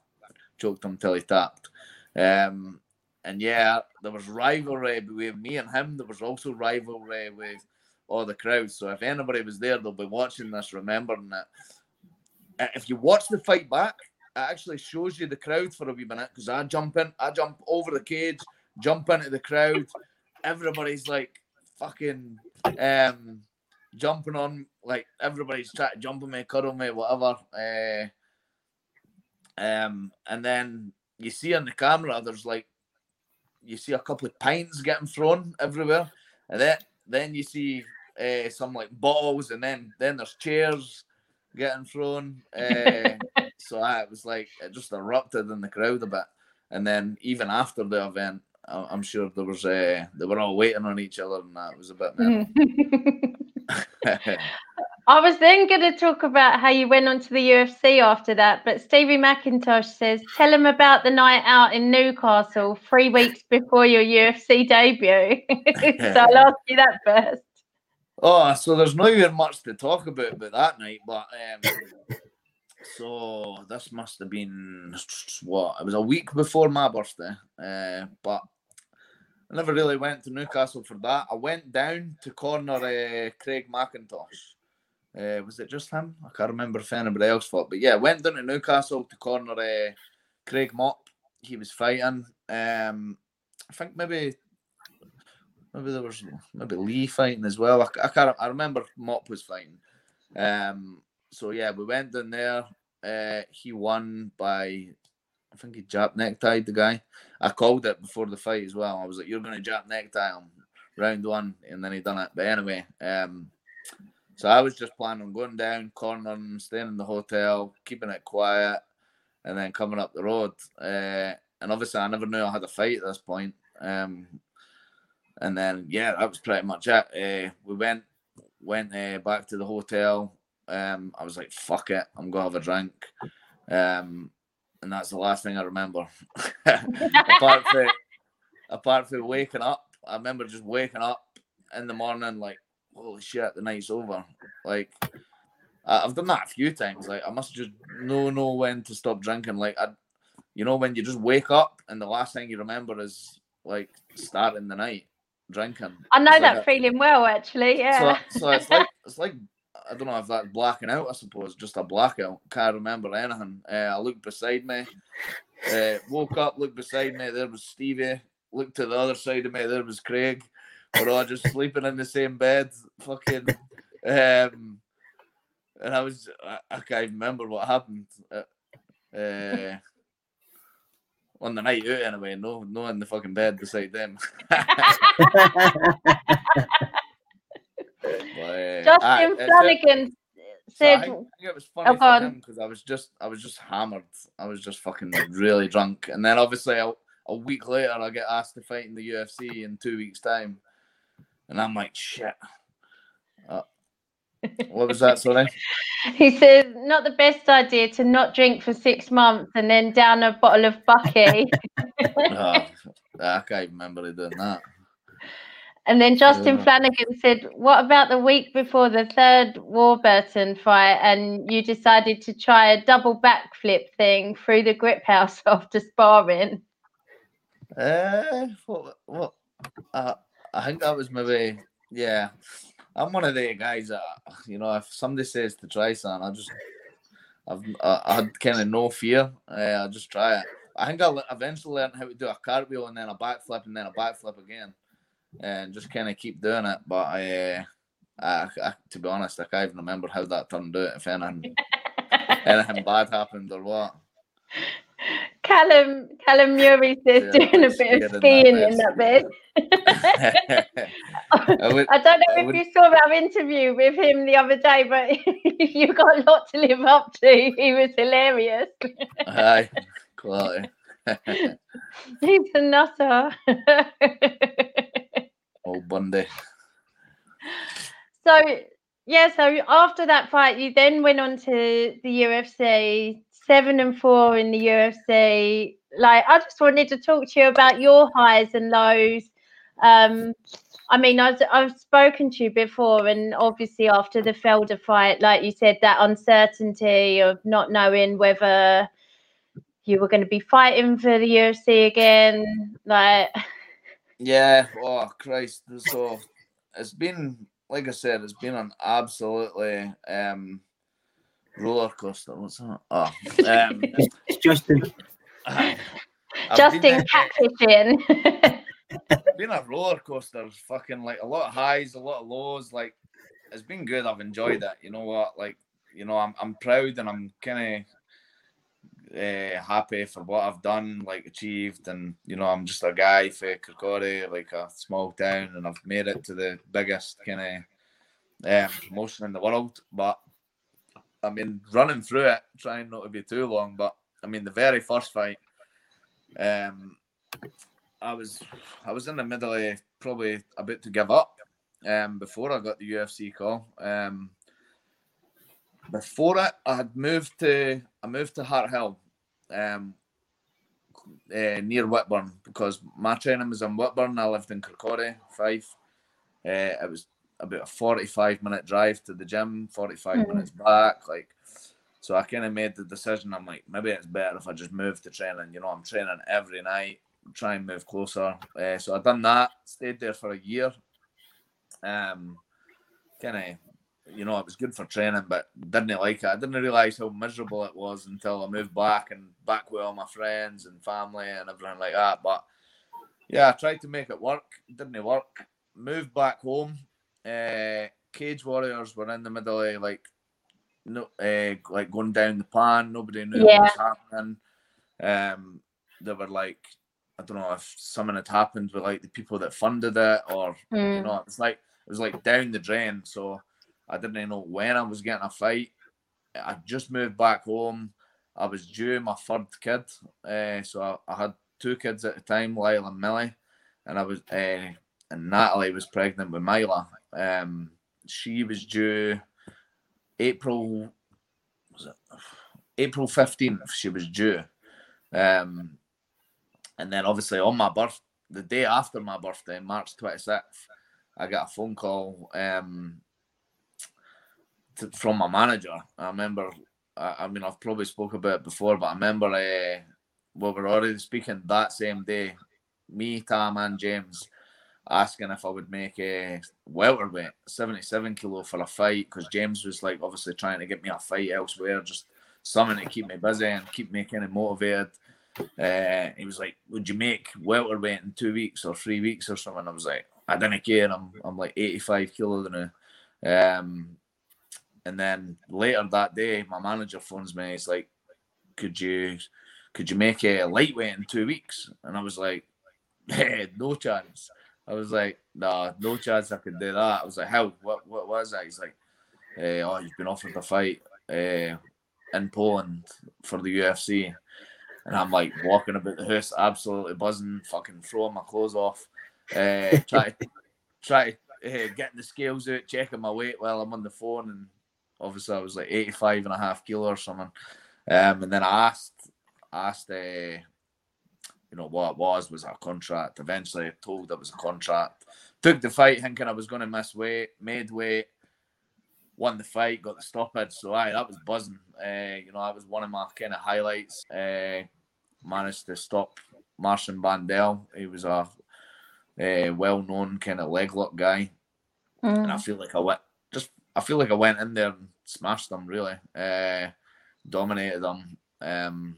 choked him till he tapped. Um, and yeah, there was rivalry between me and him. There was also rivalry with all the crowds. So if anybody was there, they'll be watching this, remembering that. Uh, if you watch the fight back, it actually shows you the crowd for a wee minute because I jump in, I jump over the cage, jump into the crowd. Everybody's like fucking um jumping on like everybody's trying to jump on me, cuddle me, whatever. Uh, um, and then you see on the camera, there's like you see a couple of pints getting thrown everywhere, and then then you see uh, some like bottles, and then then there's chairs getting thrown. Uh, (laughs) so I, it was like it just erupted in the crowd a bit, and then even after the event, I'm sure there was uh, they were all waiting on each other, and that was a bit. (laughs) I was then going to talk about how you went on to the UFC after that, but Stevie McIntosh says, tell him about the night out in Newcastle three weeks before your UFC debut. (laughs) so I'll ask you that first. Oh, so there's not even much to talk about about that night, but um, (laughs) so this must have been what? It was a week before my birthday, uh, but I never really went to Newcastle for that. I went down to corner uh, Craig McIntosh. Uh, was it just him? I can't remember if anybody else fought, but yeah, went down to Newcastle to corner uh, Craig Mop. He was fighting. Um, I think maybe maybe there was maybe Lee fighting as well. I, I can't. I remember Mop was fighting. Um, so yeah, we went down there. Uh, he won by I think he jab necktied the guy. I called it before the fight as well. I was like, "You're gonna jab necktie him round one," and then he done it. But anyway, um, so I was just planning on going down, cornering, staying in the hotel, keeping it quiet, and then coming up the road. Uh, and obviously, I never knew I had a fight at this point. Um, and then yeah, that was pretty much it. Uh, we went went uh, back to the hotel. Um, I was like, "Fuck it, I'm gonna have a drink." Um, and that's the last thing I remember. (laughs) apart from apart from waking up, I remember just waking up in the morning like, holy shit, the night's over. Like I've done that a few times. Like I must just know know when to stop drinking. Like I, you know, when you just wake up and the last thing you remember is like starting the night drinking. I know that like a- feeling well, actually. Yeah. so, so it's like (laughs) it's like I don't know if that's blacking out. I suppose just a blackout. Can't remember anything. Uh, I looked beside me. Uh, woke up, looked beside me. There was Stevie. Looked to the other side of me. There was Craig. We're all just (laughs) sleeping in the same bed. Fucking. Um, and I was I, I can't remember what happened. Uh, on the night out anyway. No, no in the fucking bed beside them. (laughs) But, uh, Justin aye, it's a- Flanagan so I said, think, I it was funny Oh, for him because I was just I was just hammered. I was just fucking really drunk. And then obviously a, a week later I get asked to fight in the UFC in two weeks' time. And I'm like, shit. Uh, what was that, sorry? (laughs) he said, not the best idea to not drink for six months and then down a bottle of Bucky. oh, (laughs) (laughs) I can't remember doing that. And then Justin Yeah. Flanagan said, What about the week before the third Warburton fight and you decided to try a double backflip thing through the grip house after sparring? Uh, what, what? Uh, I think that was maybe, yeah. I'm one of the guys that, you know, if somebody says to try something, I just, I've, I, I had kind of no fear. Uh, I just try it. I think I eventually learned how to do a cartwheel and then a backflip and then a backflip again, and just kind of keep doing it. But uh, I, I, to be honest, I can't even remember how that turned out. If anything, (laughs) anything bad happened or what. Callum Callum Murray says Yeah, doing a bit of skiing skiing in that bit. (laughs) I would- I don't know I if would- you saw our interview with him the other day, but (laughs) you've got a lot to live up to. He was hilarious. Aye, quality. (laughs) He's a nutter. Old Bundy. so yeah, so after that fight, you then went on to the UFC, seven and four in the UFC. Like, I just wanted to talk to you about your highs and lows. Um, I mean, I've, I've spoken to you before, and obviously after the Felder fight, like you said, that uncertainty of not knowing whether you were going to be fighting for the UFC again. Like, (laughs) Yeah, oh Christ. So it's been like I said, it's been an absolutely um roller coaster. What's that? Oh um It's Justin. I've Justin been, catfishing. been a roller coaster, fucking like a lot of highs, a lot of lows. Like it's been good. I've enjoyed it. You know what? Like you know, I'm I'm proud and I'm kind of uh, happy for what I've done, like achieved, and you know, I'm just a guy for Kirkcaldy, like a small town, and I've made it to the biggest kind of um, promotion in the world. But I mean, running through it, trying not to be too long, but I mean, the very first fight, um, I was I was in the middle of probably a bit to give up um, before I got the UFC call. Um, before it, I had moved to I moved to Harthill, um, uh, near Whitburn because my training was in Whitburn. I lived in Kirkcaldy, Fife. Uh, it was about a forty-five minute drive to the gym, 45 Mhm. minutes back. Like, so I kind of made the decision. I'm like, maybe it's better if I just move to training. You know, I'm training every night. try and move closer. Uh, so I done that, stayed there for a year. Um, kind of, you know, it was good for training, but didn't like it. I didn't realize how miserable it was until I moved back and back with all my friends and family and everything like that. But yeah, I tried to make it work. Didn't work. Moved back home. Uh, Cage Warriors were in the middle of like no, uh, like going down the plan. Nobody knew yeah. what was happening. Um, they were like, I don't know if something had happened with like the people that funded it, or mm. you know, it's like it was like down the drain. So I didn't know when I was getting a fight. I just moved back home. I was due my third kid, uh, so I, I, had two kids at the time, Lyle and Millie, and I was uh, and Natalie was pregnant with Mila. Um, she was due April was it April fifteenth. She was due, um, and then obviously on my birth, the day after my birthday, March twenty sixth, I got a phone call um, to, from my manager. I remember. I, I, mean, I've probably spoke about it before, but I remember uh, we were already speaking that same day. Me, Tam, and James asking if I would make a welterweight, 77 kilo for a fight, because James was like obviously trying to get me a fight elsewhere, just something to keep me busy and keep me kind of motivated. Uh, he was like, "Would you make welterweight in two weeks or three weeks or something?" I was like, "I didn't care. I'm I'm like 85 kilo now." Um, and then later that day, my manager phones me. He's like, "Could you could you make a lightweight in two weeks?" And I was like, (laughs) hey, "No chance." I was like, "Nah, no chance I could do that." I was like, "How? What? What was that?" He's like, eh, "Oh, you've been offered a fight uh, in Poland for the UFC." And I'm like walking about the house, absolutely buzzing, fucking throwing my clothes off, uh, (laughs) try, try uh, getting the scales out, checking my weight while I'm on the phone, and obviously I was like 85 and a half kilo or something. Um, and then I asked, asked, uh, you know, what it was was a contract. Eventually, told it was a contract. Took the fight thinking I was going to miss weight, made weight, won the fight, got the stoppage. So aye, that was buzzing. Uh, you know, that was one of my kind of highlights. Uh, managed to stop Marcin Bandel. He was a, a well-known kind of leg lock guy, mm. and I feel like I went just. I feel like I went in there and smashed them. Really, uh, dominated them. Um,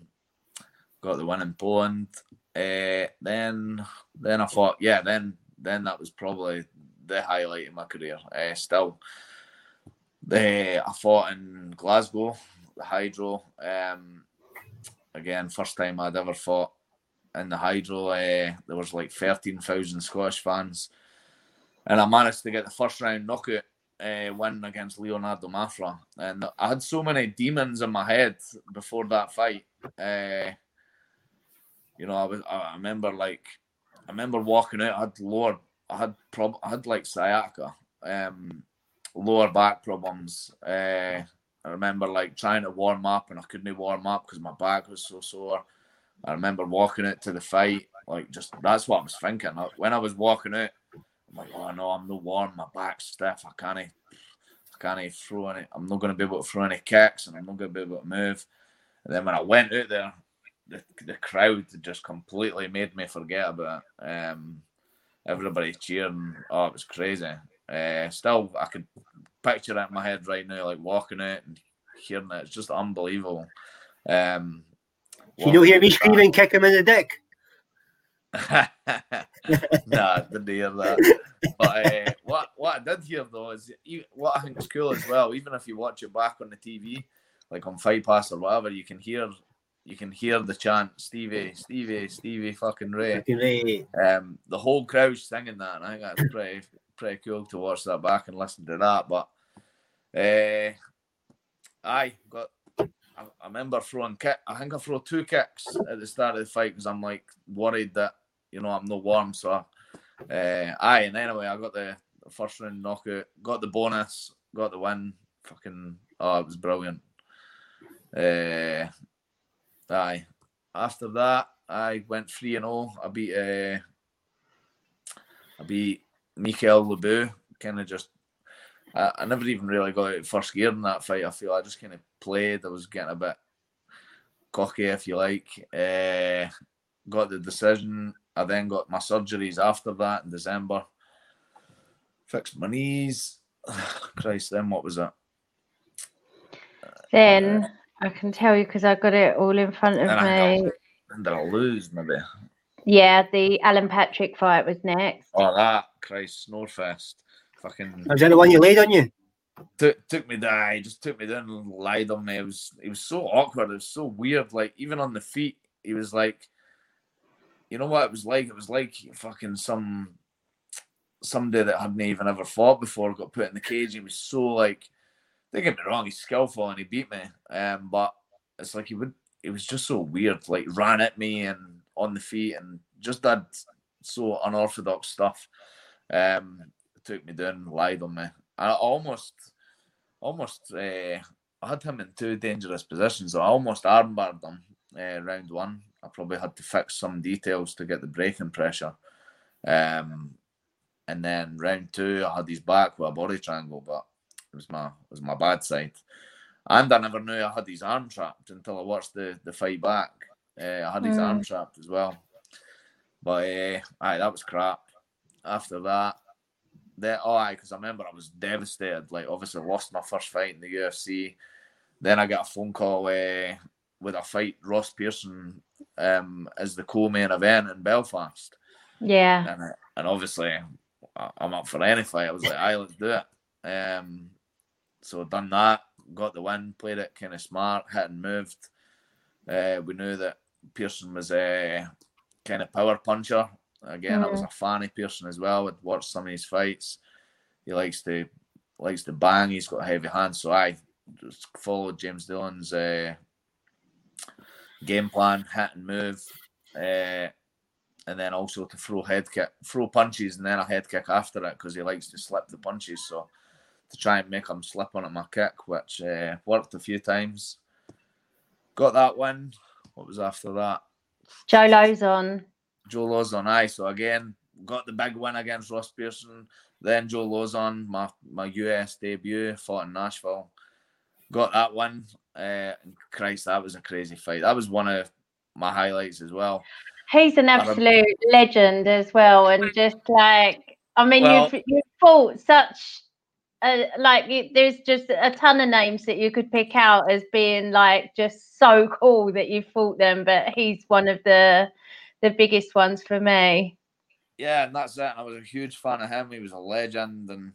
got the win in Poland. Uh, then, then I thought, yeah, then then that was probably the highlight of my career. Uh, still, the I fought in Glasgow, the Hydro. Um, again, first time I'd ever fought in the Hydro. Uh, there was like thirteen thousand Scottish fans, and I managed to get the first round knockout. Uh, win against Leonardo Mafra, and I had so many demons in my head before that fight. Uh, you know, I was I remember like I remember walking out. I had lower, I had prob, I had like sciatica. Um, lower back problems. Uh, I remember like trying to warm up and I couldn't warm up because my back was so sore. I remember walking it to the fight, like just that's what I was thinking. When I was walking out, I'm like, oh no, I'm no warm, my back's stiff, I can't, I can't throw any, I'm not going to be able to throw any kicks and I'm not going to be able to move. And then when I went out there, the, the crowd just completely made me forget about it. Um, everybody cheering, oh, it was crazy. Uh, still, I could picture it in my head right now, like walking it and hearing it. It's just unbelievable. Um, you don't hear me screaming, kick him in the dick. (laughs) nah, didn't hear that. But uh, what what I did hear though is what I think is cool as well. Even if you watch it back on the TV, like on Fight Pass or whatever, you can hear you can hear the chant Stevie, Stevie, Stevie, fucking Ray. Ray. Um, the whole crowd singing that, and I think that's pretty pretty cool to watch that back and listen to that. But uh, I got. I, I remember throwing kick. I think I threw two kicks at the start of the fight because I'm like worried that you know I'm no warm. So, uh, aye, and anyway, I got the first round knockout, got the bonus, got the win. Fucking, oh, it was brilliant. Uh, aye. After that, I went three and all. I beat uh, I beat Mickael Lebout, kind of just, I, I, never even really got out first gear in that fight. I feel I just kind of played. I was getting a bit cocky, if you like. Uh, got the decision. I then got my surgeries after that in December. Fixed my knees. (sighs) Christ, then what was it? Then I can tell you because I got it all in front of Then I me. When did I lose? Maybe. Yeah, the Alan Patrick fight was next. Oh, that Christ, Snorefest. Fucking Was that the one you laid on you? took took me down. He just took me down and lied on me. It was it was so awkward. It was so weird. Like even on the feet, he was like, you know what it was like? It was like fucking some somebody that hadn't even ever fought before got put in the cage. He was so like, don't get me wrong, he's skillful and he beat me. Um, but it's like he would. It was just so weird. Like ran at me and on the feet and just did so unorthodox stuff. Um, took me down, lied on me. I almost, almost, uh, I had him in two dangerous positions. I almost armbarred him uh, round one. I probably had to fix some details to get the braking pressure. Um, and then round two, I had his back with a body triangle, but was my it was my bad side. And I never knew I had his arm trapped until I watched the, the fight back. Uh, I had his arm trapped as well. But uh, aye, that was crap. After that, then oh aye, because I remember I was devastated. Like obviously lost my first fight in the UFC. Then I got a phone call uh, with a fight Ross Pearson um, as the co-main event in Belfast, Yeah. and and obviously I- I'm up for any fight. I was like, aye, let's do it. Um, so done that, got the win, played it kind of smart, hit and moved. Uh, we knew that Pearson was a kind of power puncher. Again, I was a fan of Pearson as well. I'd watched some of his fights. He likes to likes to bang. He's got a heavy hands. so I just followed James Doolan's uh, game plan, hit and move, uh, and then also to throw head kick, throw punches, and then a head kick after it because he likes to slip the punches. So to try and make him slip on at my kick, which uh, worked a few times. Got that one. What was after that? Joe Lauzon. Joe Lauzon, aye. So again, got the big win against Ross Pearson. Then Joe Lauzon, my my US debut, fought in Nashville. Got that one. Uh, and Christ, that was a crazy fight. That was one of my highlights as well. He's an absolute legend as well, and just like I mean, Well- you've you've fought such. A, like you, there's just a ton of names that you could pick out as being like just so cool that you fought them, but he's one of the the biggest ones for me. Yeah, and that's it. I was a huge fan of him. He was a legend, and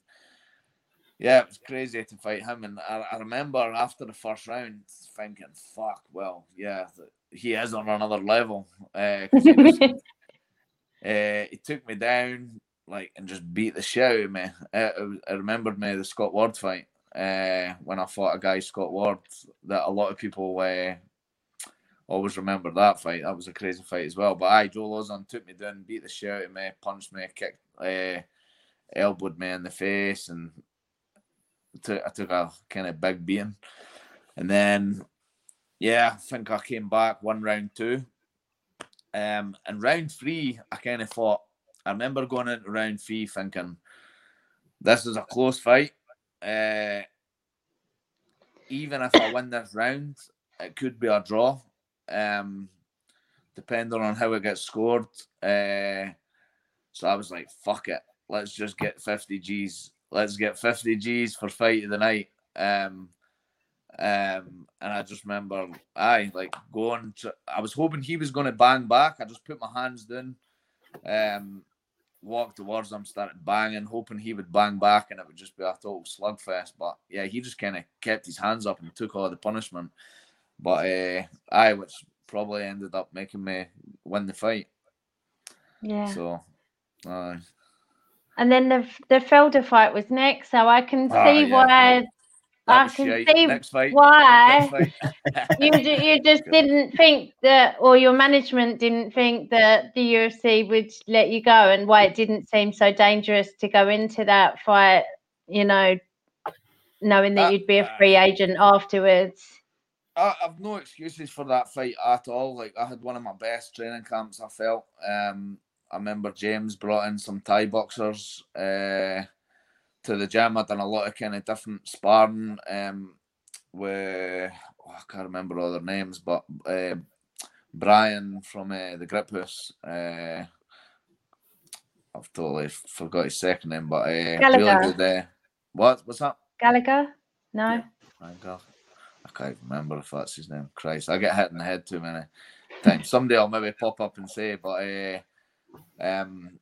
yeah, it was crazy to fight him. And I, I remember after the first round thinking, "Fuck, well, yeah, he is on another level." Uh, he, was, (laughs) uh, he took me down like and just beat the shit out of me. It I remembered me the Scott Ward fight uh, when I fought a guy Scott Ward that a lot of people uh, always remember that fight. That was a crazy fight as well. But aye, Joe Lauzon took me down, beat the shit out of me, punched me, kicked, uh, elbowed me in the face, and took, I took a kind of big beating. And then, yeah, I think I came back one round two. Um, and round three, I kind of thought, I remember going into round three thinking, this is a close fight. Uh, even if I win this round, it could be a draw. Um, depending on how it gets scored. Uh, so I was like, fuck it. Let's just get 50 G's. Let's get 50 G's for fight of the night. Um, um, and I just remember, I like going to, I was hoping he was going to bang back. I just put my hands down, um, walked towards him, started banging, hoping he would bang back and it would just be a total slugfest. But yeah, he just kind of kept his hands up and took all the punishment. But uh, I, which probably ended up making me win the fight. Yeah. So, uh, And then the the Felder fight was next, so I can see Ah, yeah. why I can see Next fight. why Next fight. (laughs) you you just didn't think that, or your management didn't think that the UFC would let you go, and why it didn't seem so dangerous to go into that fight, you know, knowing that Uh, you'd be a free agent afterwards. I, I've no excuses for that fight at all. Like I had one of my best training camps. I felt. Um, I remember James brought in some Thai boxers uh, to the gym. I'd done a lot of kind of different sparring. Um, with oh, I can't remember all their names, but uh, Brian from uh, the Grip House. Uh, I've totally forgot his second name, but uh, really good. Uh, what? What's that? Gallagher? No. Yeah, I can't remember if that's his name. Christ, I get hit in the head too many times. Someday I'll maybe pop up and say, but uh, um,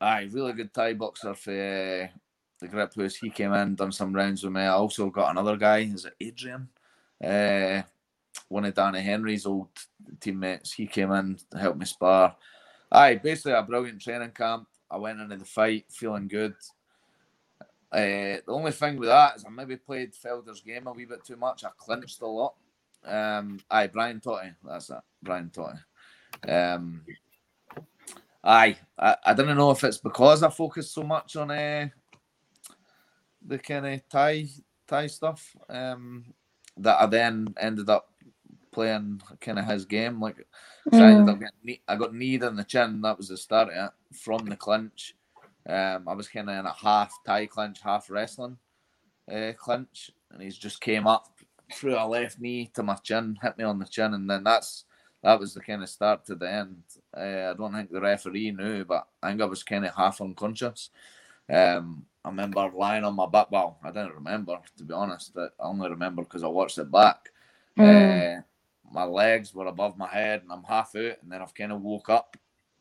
aye, really good Thai boxer for uh, the grip house. He came in, done some rounds with me. I also got another guy. Is it Adrian? Uh, one of Danny Henry's old teammates. He came in to help me spar. Aye, basically a brilliant training camp. I went into the fight feeling good. Uh, the only thing with that is I maybe played Felder's game a wee bit too much. I clinched a lot. Um, aye, Brian Totty. That's that. Brian Totty. Um, aye, I, I don't know if it's because I focused so much on uh, the kind of Thai Thai stuff um, that I then ended up playing kind of his game. Like, so mm. I ended up getting, I got kneed in the chin. That was the start of it from the clinch. Um, I was kind of in a half Thai clinch, half wrestling uh, clinch, and he's just came up through a left knee to my chin, hit me on the chin, and then that's that was the kind of start to the end. Uh, I don't think the referee knew, but I think I was kind of half unconscious. Um, I remember lying on my back. Well, I didn't remember to be honest. I only remember because I watched it back. Mm. Uh, my legs were above my head, and I'm half out, and then I've kind of woke up.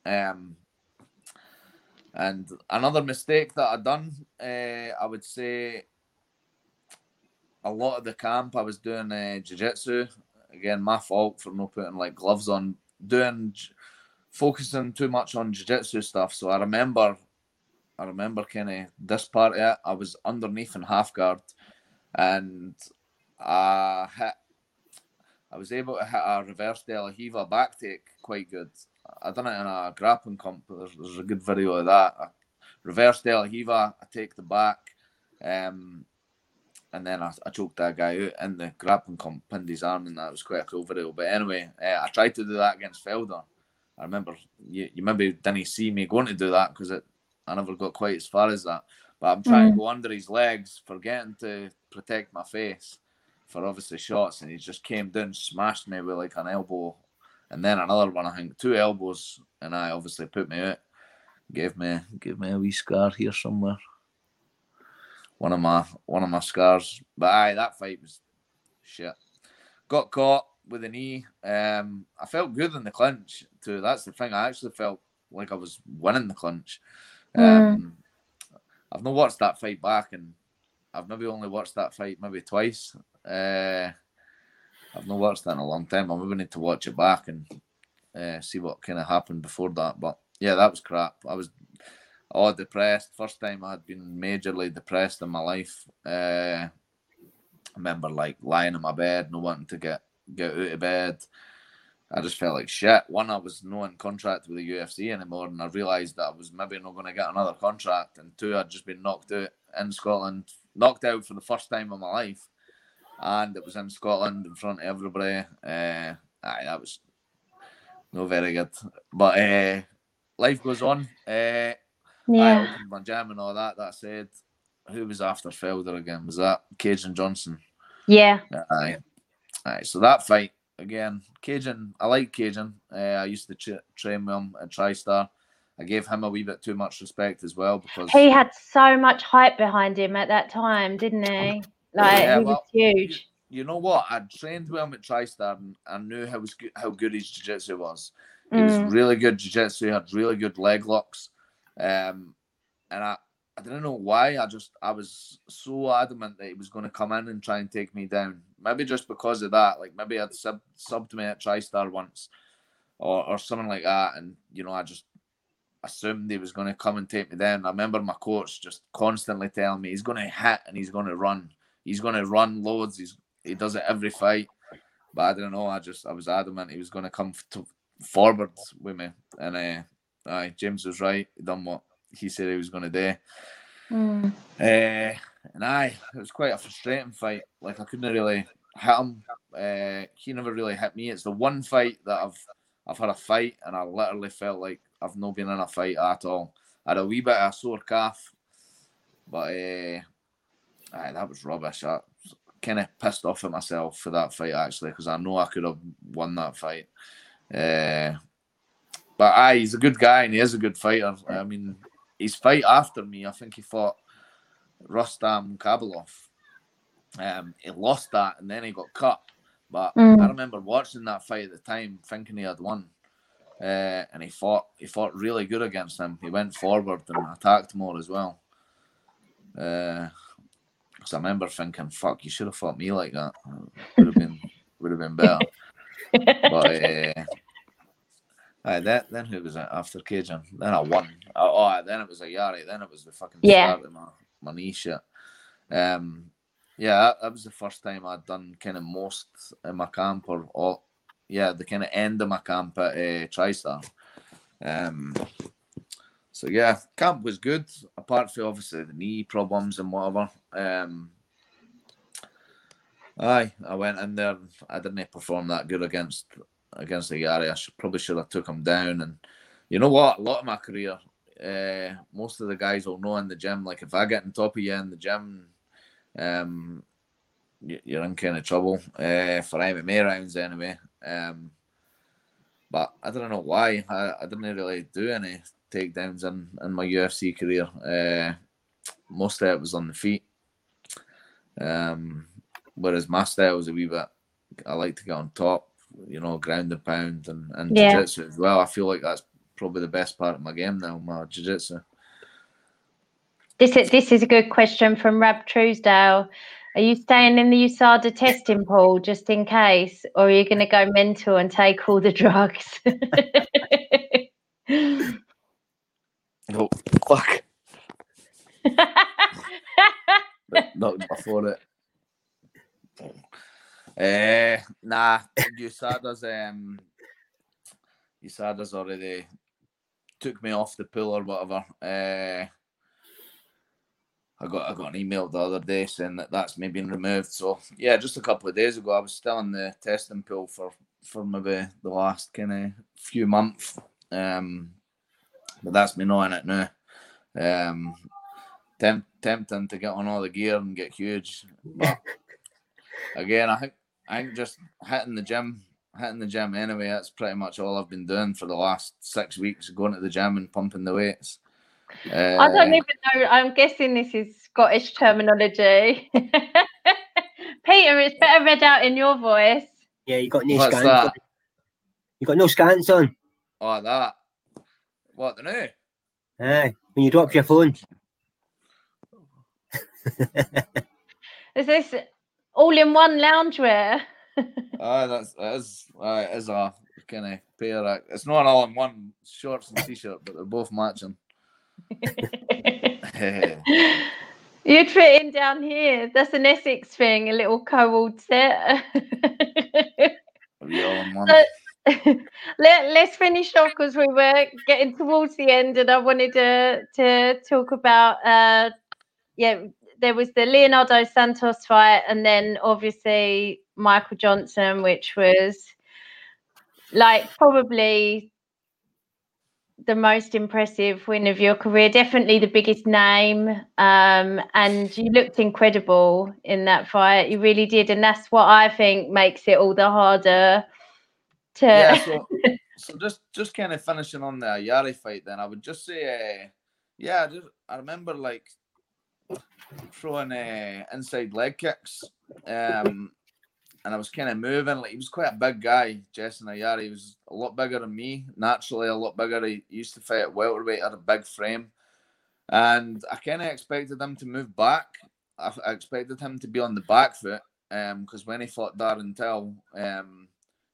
Um, and another mistake that I done, uh, I would say, a lot of the camp I was doing uh, jiu-jitsu. Again, my fault for not putting like gloves on, doing focusing too much on jiu-jitsu stuff. So I remember, I remember kind of this part of it. I was underneath in half guard, and I hit. I was able to hit a reverse De La Riva back take quite good. I done it in a grappling comp. There's, there's a good video of that. I reverse De La Riva, I take the back, um, and then I, I choked that guy out in the grappling comp, pinned his arm, and that was quite a cool video. But anyway, uh, I tried to do that against Felder. I remember you, you maybe didn't see me going to do that because I never got quite as far as that. But I'm trying mm. to go under his legs, forgetting to protect my face for obviously shots, and he just came down, smashed me with like an elbow and then another one. I think two elbows, and I obviously put me out. Gave me give me a wee scar here somewhere. One of my one of my scars, but aye, that fight was shit. Got caught with a knee. Um, I felt good in the clinch too. That's the thing. I actually felt like I was winning the clinch. Mm. Um, I've not watched that fight back, and I've maybe only watched that fight maybe twice. Uh, I've not watched that in a long time. I maybe need to watch it back and uh, see what kind of happened before that. But yeah, that was crap. I was all depressed. First time I had been majorly depressed in my life. Uh, I remember like lying in my bed, not wanting to get get out of bed. I just felt like shit. One, I was not in contract with the UFC anymore, and I realised that I was maybe not going to get another contract. And two, I'd just been knocked out in Scotland, knocked out for the first time in my life and it was in Scotland in front of everybody. Uh, aye, that was no very good. But uh, life goes on. Uh, yeah. I opened my gym and all that. That said, who was after Felder again? Was that Kajan Johnson? Yeah. Aye. Aye. So that fight again, Kajan. I like Kajan. Uh, I used to tra- train with him at TriStar. I gave him a wee bit too much respect as well because he had so much hype behind him at that time, didn't he? Like yeah, he well, was huge. You, you, know what? I trained with him at TriStar and I knew how was good, how good his jiu-jitsu was. He mm. was really good jiu-jitsu, had really good leg locks. Um, and I, I didn't know why. I just I was so adamant that he was going to come in and try and take me down. Maybe just because of that. Like maybe I'd sub subbed me at TriStar once, or or something like that. And you know, I just assumed he was going to come and take me down. I remember my coach just constantly telling me he's going to hit and he's going to run he's going to run loads. He's he does it every fight. But I don't know. I just I was adamant he was going to come to, forward with me, and uh, aye, James was right. He done what he said he was going to do. Mm. Uh, and aye, it was quite a frustrating fight. Like I couldn't really hit him. Uh, he never really hit me. It's the one fight that I've I've had a fight, and I literally felt like I've not been in a fight at all. I had a wee bit of a sore calf, but uh, aye, that was rubbish. I kind of pissed off at myself for that fight actually because I know I could have won that fight. Uh, but aye, he's a good guy and he is a good fighter. I mean, his fight after me, I think he fought Rustam Khabilov. Um, he lost that and then he got cut. But Mm. I remember watching that fight at the time, thinking he had won. Uh, and he fought he fought really good against him. He went forward and attacked more as well. Because I remember thinking, "Fuck, you should have fought me like that. Would have been would have been better." (laughs) but uh, aye, that then who was it after Kajan? Then I won. Oh, oh, then it was Ayari. Then it was the fucking Yeah. start of my knee shit. Um, yeah, that, that was the first time I'd done kind of most in my camp or. Yeah, the kind of end of my camp at uh, TriStar. Um, so yeah, camp was good. Apart from obviously the knee problems and whatever. Um, aye, I went in there. I didn't perform that good against against the Yari. I should, probably should have took him down. And you know what? A lot of my career, uh, most of the guys will know in the gym. Like if I get on top of you in the gym, um, you- you're in kind of trouble uh, for MMA rounds anyway. Um, but I don't know why. I, I didn't really do any takedowns in, in my UFC career. Uh, most of it was on the feet. Um, whereas my style was a wee bit, I like to get on top, you know, ground and pound and, and Yeah. jiu-jitsu as well. I feel like that's probably the best part of my game now, my jiu-jitsu. This is this is a good question from Rab Truesdale. Are you staying in the USADA testing pool just in case, or are you going to go mental and take all the drugs? (laughs) Oh, fuck. (laughs) Not before it. Uh, nah, USADA's um, USADA's already took me off the pool or whatever. Uh, I got I got an email the other day saying that that's me being removed. So yeah, just a couple of days ago, I was still in the testing pool for for maybe the last kind of few months. Um, but that's me not in it now. Um, temp- tempting to get on all the gear and get huge. But (laughs) again, I think I think just hitting the gym, hitting the gym anyway. That's pretty much all I've been doing for the last six weeks, going to the gym and pumping the weights. Uh, I don't even know. I'm guessing this is Scottish terminology. (laughs) Peter, it's better read out in your voice. Yeah, you got no What's scans. that? on. You got no scans on. Oh, that. What the new? Aye, when you drop your phone. Is this all in one loungewear? Ah, that's that is uh, is a kind of pair. Of, it's not all in one shorts and t-shirt, but they're both matching. You'd fit in down here. That's an Essex thing, a little co-ord set. Are you all in one? So- (laughs) Let, let's finish off because we were getting towards the end and I wanted to, to talk about, uh, yeah, there was the Leonardo Santos fight and then obviously Michael Johnson, which was like probably the most impressive win of your career, definitely the biggest name. Um, and you looked incredible in that fight. You really did. And that's what I think makes it all the harder to. yeah, so, (laughs) so just just kind of finishing on the Yari fight, then I would just say, uh, yeah, just, I remember like throwing uh, inside leg kicks, um, and I was kind of moving. Like he was quite a big guy, Jessin Ayari. He was a lot bigger than me, naturally a lot bigger. He used to fight at welterweight, had a big frame, and I kind of expected him to move back. I, I expected him to be on the back foot, um, because when he fought Darren Till, um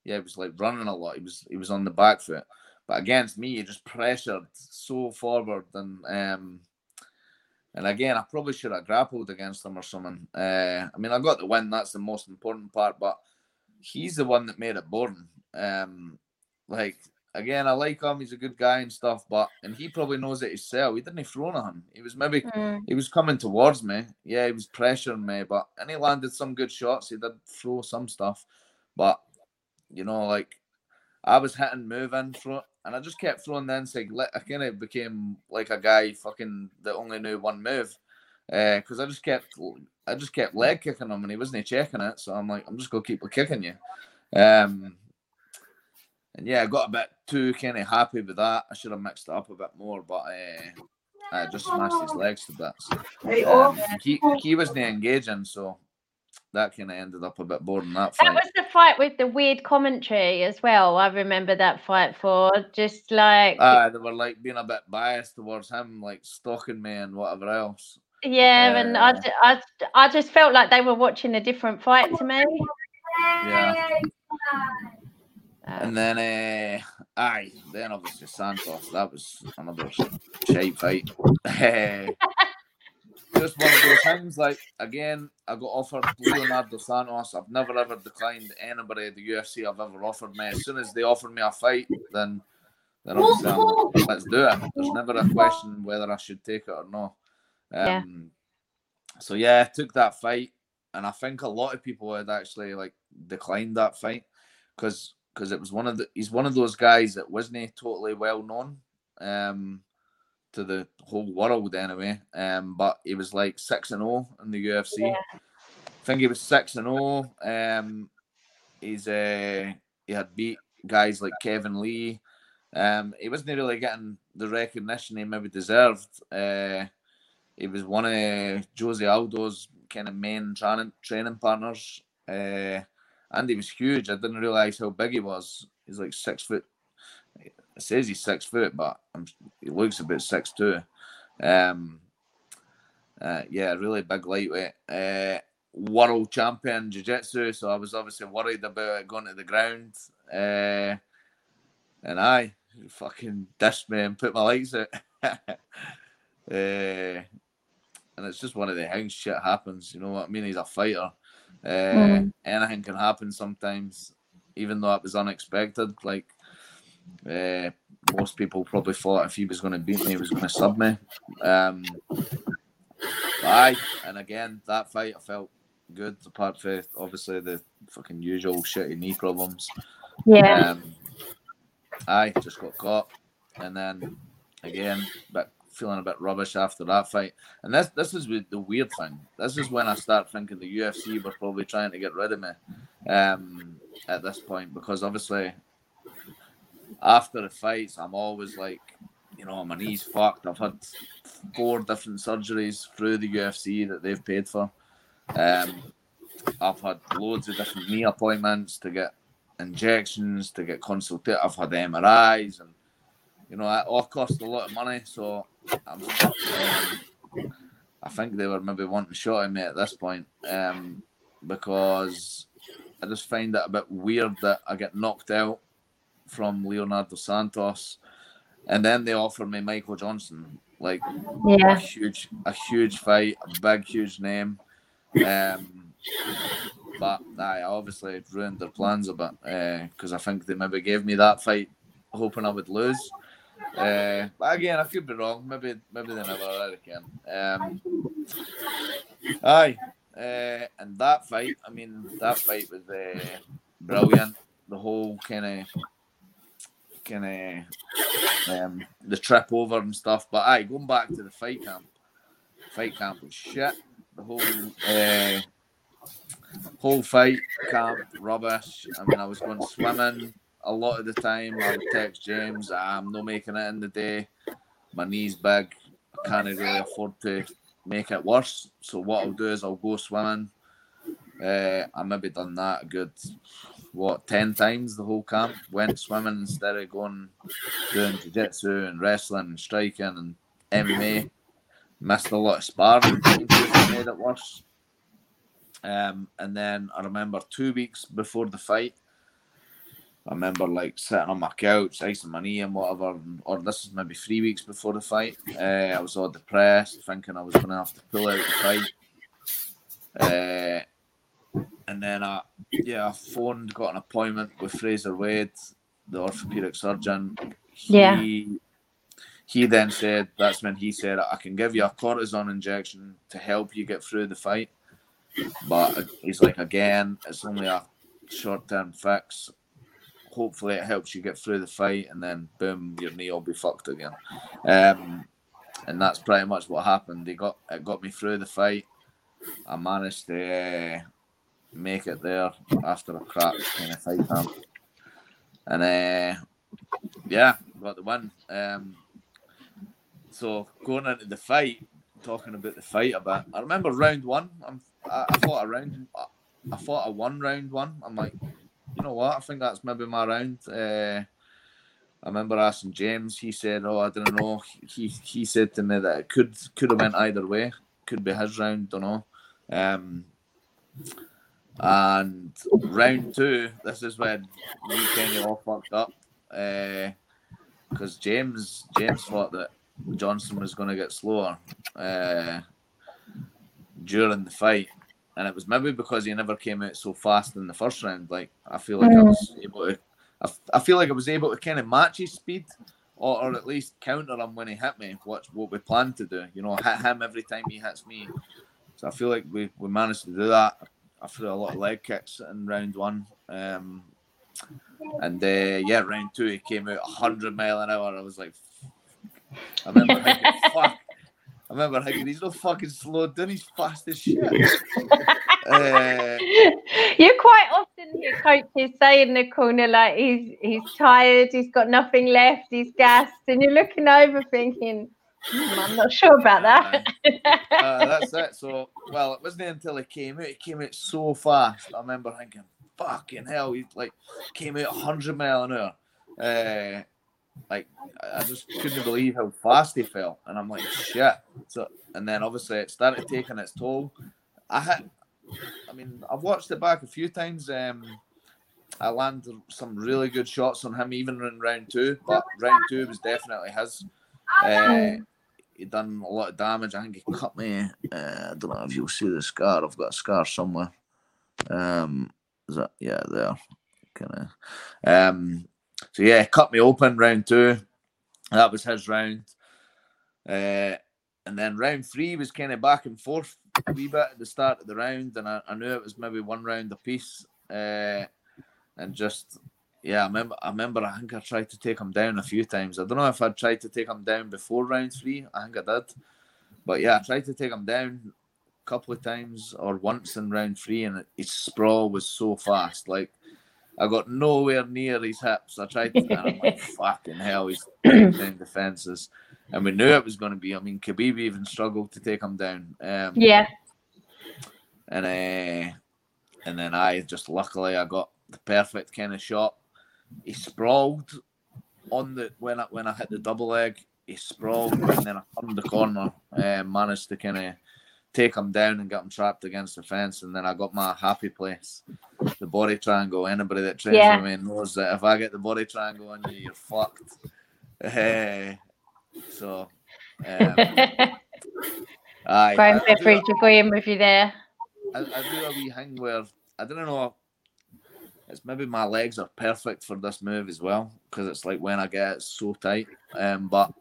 yeah, he was like running a lot. He was he was on the back foot, but against me, he just pressured so forward and um, and again, I probably should have grappled against him or something. Uh, I mean, I got the win. That's the most important part. But he's the one that made it boring. Um, like again, I like him. He's a good guy and stuff. But and he probably knows it himself. He didn't throw on him. He was maybe Mm. he was coming towards me. Yeah, he was pressuring me, but and he landed some good shots. He did throw some stuff, but you know, like I was hitting, moving, throw, and I just kept throwing the inside. I kind of became like a guy fucking that only knew one move, because I just kept, I just kept leg kicking him, and he wasn't checking it. So I'm like, I'm just gonna keep kicking you. Um, and yeah, I got a bit too kind of happy with that. I should have mixed it up a bit more, but uh, I just smashed his legs to bits. Um, he he wasn't engaging, so that kind of ended up a bit boring. That fight. That was the fight with the weird commentary as well. I remember that fight for just like uh, they were like being a bit biased towards him, like stalking me and whatever else. Yeah, uh, and I, I, I just felt like they were watching a different fight to me. Yeah. And then, uh, aye, then obviously Santos. That was another shape fight. (laughs) Just one of those things. Like again, I got offered to Leonardo Santos. I've never ever declined anybody at the UFC I've ever offered me. As soon as they offered me a fight, then then obviously I'm, (laughs) let's do it. There's never a question whether I should take it or not. Um, yeah. So yeah, I took that fight, and I think a lot of people had actually like declined that fight because because it was one of the he's one of those guys that wasn't totally well known um to the whole world anyway. Um, but he was like six and zero oh in the UFC. Yeah. I think he was six and zero. Oh. Um, he's uh he had beat guys like Kevin Lee. Um, he wasn't really getting the recognition he maybe deserved. Uh, he was one of Jose Aldo's kind of main training training partners. Uh, and he was huge. I didn't realize how big he was. He's like six foot. It says he's six foot, but I'm, he looks about six two. Um, uh, yeah, really big lightweight. Uh, world champion jiu-jitsu so i was obviously worried about it going to the ground uh, and i fucking dished me and put my legs out (laughs) uh, and it's just one of the things shit happens you know what i mean he's a fighter uh, mm. Anything can happen sometimes, even though it was unexpected. Like uh, most people probably thought if he was going to beat me, he was going to sub me. Um, aye, and again, that fight I felt good. Apart from obviously the fucking usual shitty knee problems. Yeah. Um, I just got caught, and then again, but feeling a bit rubbish after that fight. And this this is the weird thing. This is when I start thinking the UFC were probably trying to get rid of me um, at this point because obviously after the fights, I'm always like, you know, my knees fucked. I've had four different surgeries through the UFC that they've paid for. Um, I've had loads of different knee appointments to get injections, to get consulted. I've had MRIs and you know, it all cost a lot of money. So I'm, um, I think they were maybe wanting shot me at this point um, because I just find it a bit weird that I get knocked out from Leonardo Santos, and then they offered me Michael Johnson, like yeah. a huge, a huge fight, a big, huge name. Um, but I obviously ruined their plans a bit because uh, I think they maybe gave me that fight hoping I would lose. Uh, but again, I could be wrong. Maybe maybe they never are again. Um, aye, uh, and that fight. I mean, that fight was uh, brilliant. The whole kind of of um, the trip over and stuff. But aye, going back to the fight camp. Fight camp was shit. The whole uh, whole fight camp rubbish. I mean, I was going swimming a lot of the time I would text James, I'm not making it in the day. My knee's big. I can't really afford to make it worse. So what I'll do is I'll go swimming. Uh, I maybe done that a good what ten times the whole camp. Went swimming instead of going doing jiu-jitsu and wrestling and striking and MMA. Missed a lot of sparring, made it worse. Um, and then I remember two weeks before the fight, I remember like sitting on my couch, icing my knee and whatever. Or this is maybe three weeks before the fight. Uh, I was all depressed, thinking I was going to have to pull out the fight. Uh, and then I, yeah, I phoned, got an appointment with Fraser Wade, the orthopedic surgeon. He, yeah. He then said, that's when he said, I can give you a cortisone injection to help you get through the fight. But he's like, again, it's only a short term fix hopefully it helps you get through the fight, and then boom, your knee will be fucked again. Um, and that's pretty much what happened. They got it got me through the fight. I managed to uh, make it there after a crap kind of fight camp. and uh, yeah, got the win. Um, so going into the fight, talking about the fight a bit. I remember round one. I'm, I, I fought a round. I fought a one round one. I'm like, you know what? I think that's maybe my round. Uh, I remember asking James. He said, "Oh, I don't know." He he said to me that it could could have went either way. Could be his round. Don't know. Um, and round two, this is when we kind of all fucked up because uh, James James thought that Johnson was going to get slower uh, during the fight, and it was maybe because he never came out so fast in the first round. Like I feel like mm. I was able to, I, I feel like I was able to kind of match his speed, or, or at least counter him when he hit me. What what we planned to do, you know, hit him every time he hits me. So I feel like we, we managed to do that. I threw a lot of leg kicks in round one. Um, and uh, yeah, round two he came out 100 mile an hour. I was like, I remember thinking, (laughs) fuck. I remember thinking he's not fucking slow down. He's fast as shit. (laughs) uh, you quite often hear coaches say in the corner like he's he's tired, he's got nothing left, he's gassed, and you're looking over thinking, I'm not sure about that. uh, that's it. So, well, it wasn't until he came out. He came out so fast. I remember thinking, fucking hell, he like came out 100 mile an hour. Uh, like I just couldn't believe how fast he fell, and I'm like, shit. So, and then obviously it started taking its toll. I had, I mean, I've watched it back a few times. Um, I landed some really good shots on him, even in round two. But round two was definitely his. Uh, he done a lot of damage. I think he cut me. Uh, I don't know if you'll see the scar. I've got a scar somewhere. Um, is that yeah there? Kind of. Um, so yeah, cut me open round two. That was his round. Uh, and then round three was kind of back and forth a wee bit at the start of the round, and I, I knew it was maybe one round a piece. Uh, and just yeah, I remember. I remember. I think I tried to take him down a few times. I don't know if I tried to take him down before round three. I think I did, but yeah, I tried to take him down a couple of times or once in round three, and his sprawl was so fast. Like I got nowhere near his hips. I tried to, and I'm like, (laughs) fucking hell, he's down defenses. And we knew it was going to be. I mean, Khabib even struggled to take him down. Um, yeah. And uh, and then I just luckily I got the perfect kind of shot. He sprawled on the when I when I hit the double leg. He sprawled and then I turned the corner. and managed to kind of take him down and get him trapped against the fence. And then I got my happy place, the body triangle. Anybody that trains yeah. with me knows that if I get the body triangle on you, you're fucked. Hey, so. Um, (laughs) aye, Brian Beveridge will go in with you there. I, I do a wee thing where I don't know. It's maybe my legs are perfect for this move as well because it's like when I get it so tight. Um, but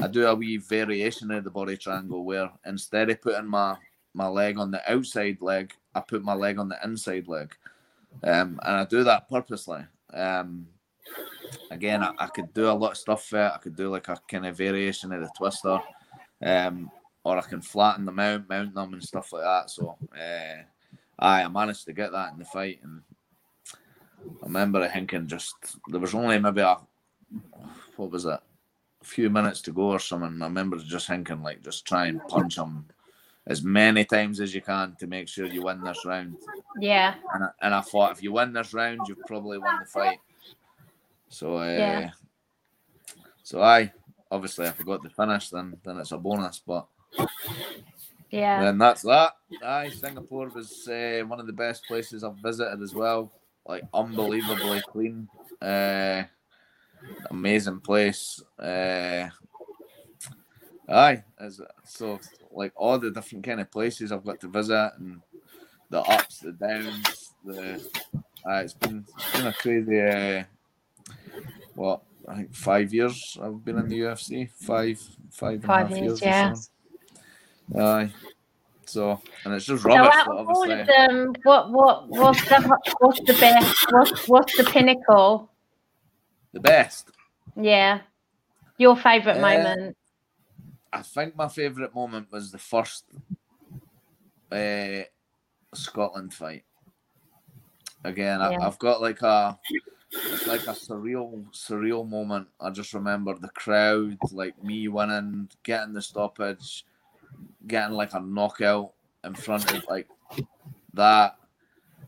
I do a wee variation of the body triangle where instead of putting my my leg on the outside leg, I put my leg on the inside leg, um, and I do that purposely. Um, again, I, I, could do a lot of stuff there. I could do like a kind of variation of the twister, um, or I can flatten them out, mount them, and stuff like that. So, uh, I managed to get that in the fight, and I remember thinking just there was only maybe a what was it few minutes to go or something. I remember just thinking, like, just try and punch him as many times as you can to make sure you win this round. Yeah. And I, and I thought if you win this round, you've probably won the fight. So, uh, yeah. So I obviously I forgot to finish, then then it's a bonus, but yeah. Then that's that. Aye, Singapore was uh, one of the best places I've visited as well. Like unbelievably clean. Uh, amazing place. Uh, aye, as so like all the different kind of places I've got to visit and the ups, the downs, the uh, it's been it's been a crazy. Uh, what I think five years I've been in the UFC. Five, five and five a half years. years yeah. Aye. So and it's just rubbish. So all of them, what what what's the what's the best? What's what's the pinnacle? the best. Yeah. Your favourite uh, moment? I think my favourite moment was the first uh, Scotland fight. Again, yeah. I, have got like a it's like a surreal, surreal moment. I just remember the crowd, like me winning, getting the stoppage, getting like a knockout in front of like that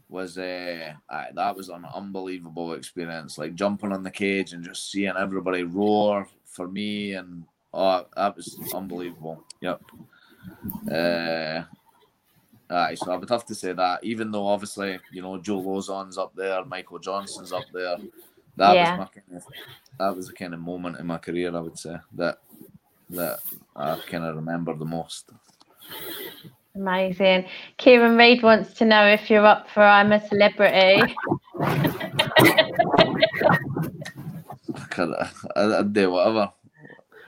was uh, that was an unbelievable experience. Like jumping on the cage and just seeing everybody roar for me, and oh, that was unbelievable. Yep. Uh, Aye, so I would have to say that, even though obviously, you know, Joe Lauzon's up there, Michael Johnson's up there. That Yeah. was my kind of, that was the kind of moment in my career I would say that that I kind of remember the most. Amazing. Kieran Reid wants to know if you're up for I'm a Celebrity. I could, I, I'd do whatever.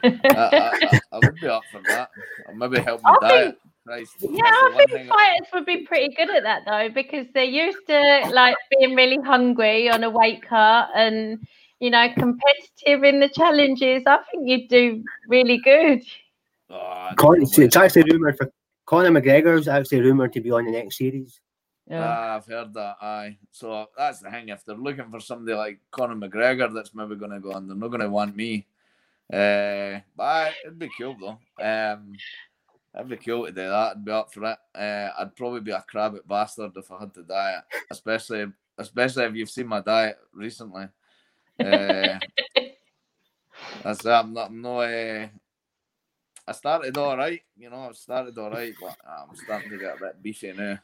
I, I, I, would be up for that. Or maybe help me I diet. Christ, Yeah, I think fighters would be pretty good at that though, because they're used to like being really hungry on a weight cut and you know competitive in the challenges. I think you'd do really good. Oh, Con- it's, actually rumoured for Conor McGregor's actually rumoured to be on the next series. Ah, I've heard that. Aye. So that's the thing. If they're looking for somebody like Conor McGregor, that's maybe going to go on. They're not going to want me. Uh, but aye, it'd be cool though. Um, it'd be cool to do that. I'd be up for it. Uh, I'd probably be a crabbit bastard if I had to diet, especially especially if you've seen my diet recently. Uh, that's. I'm not. I'm not. Uh, I started all right, you know. I started all right, but I'm starting to get a bit beefy now.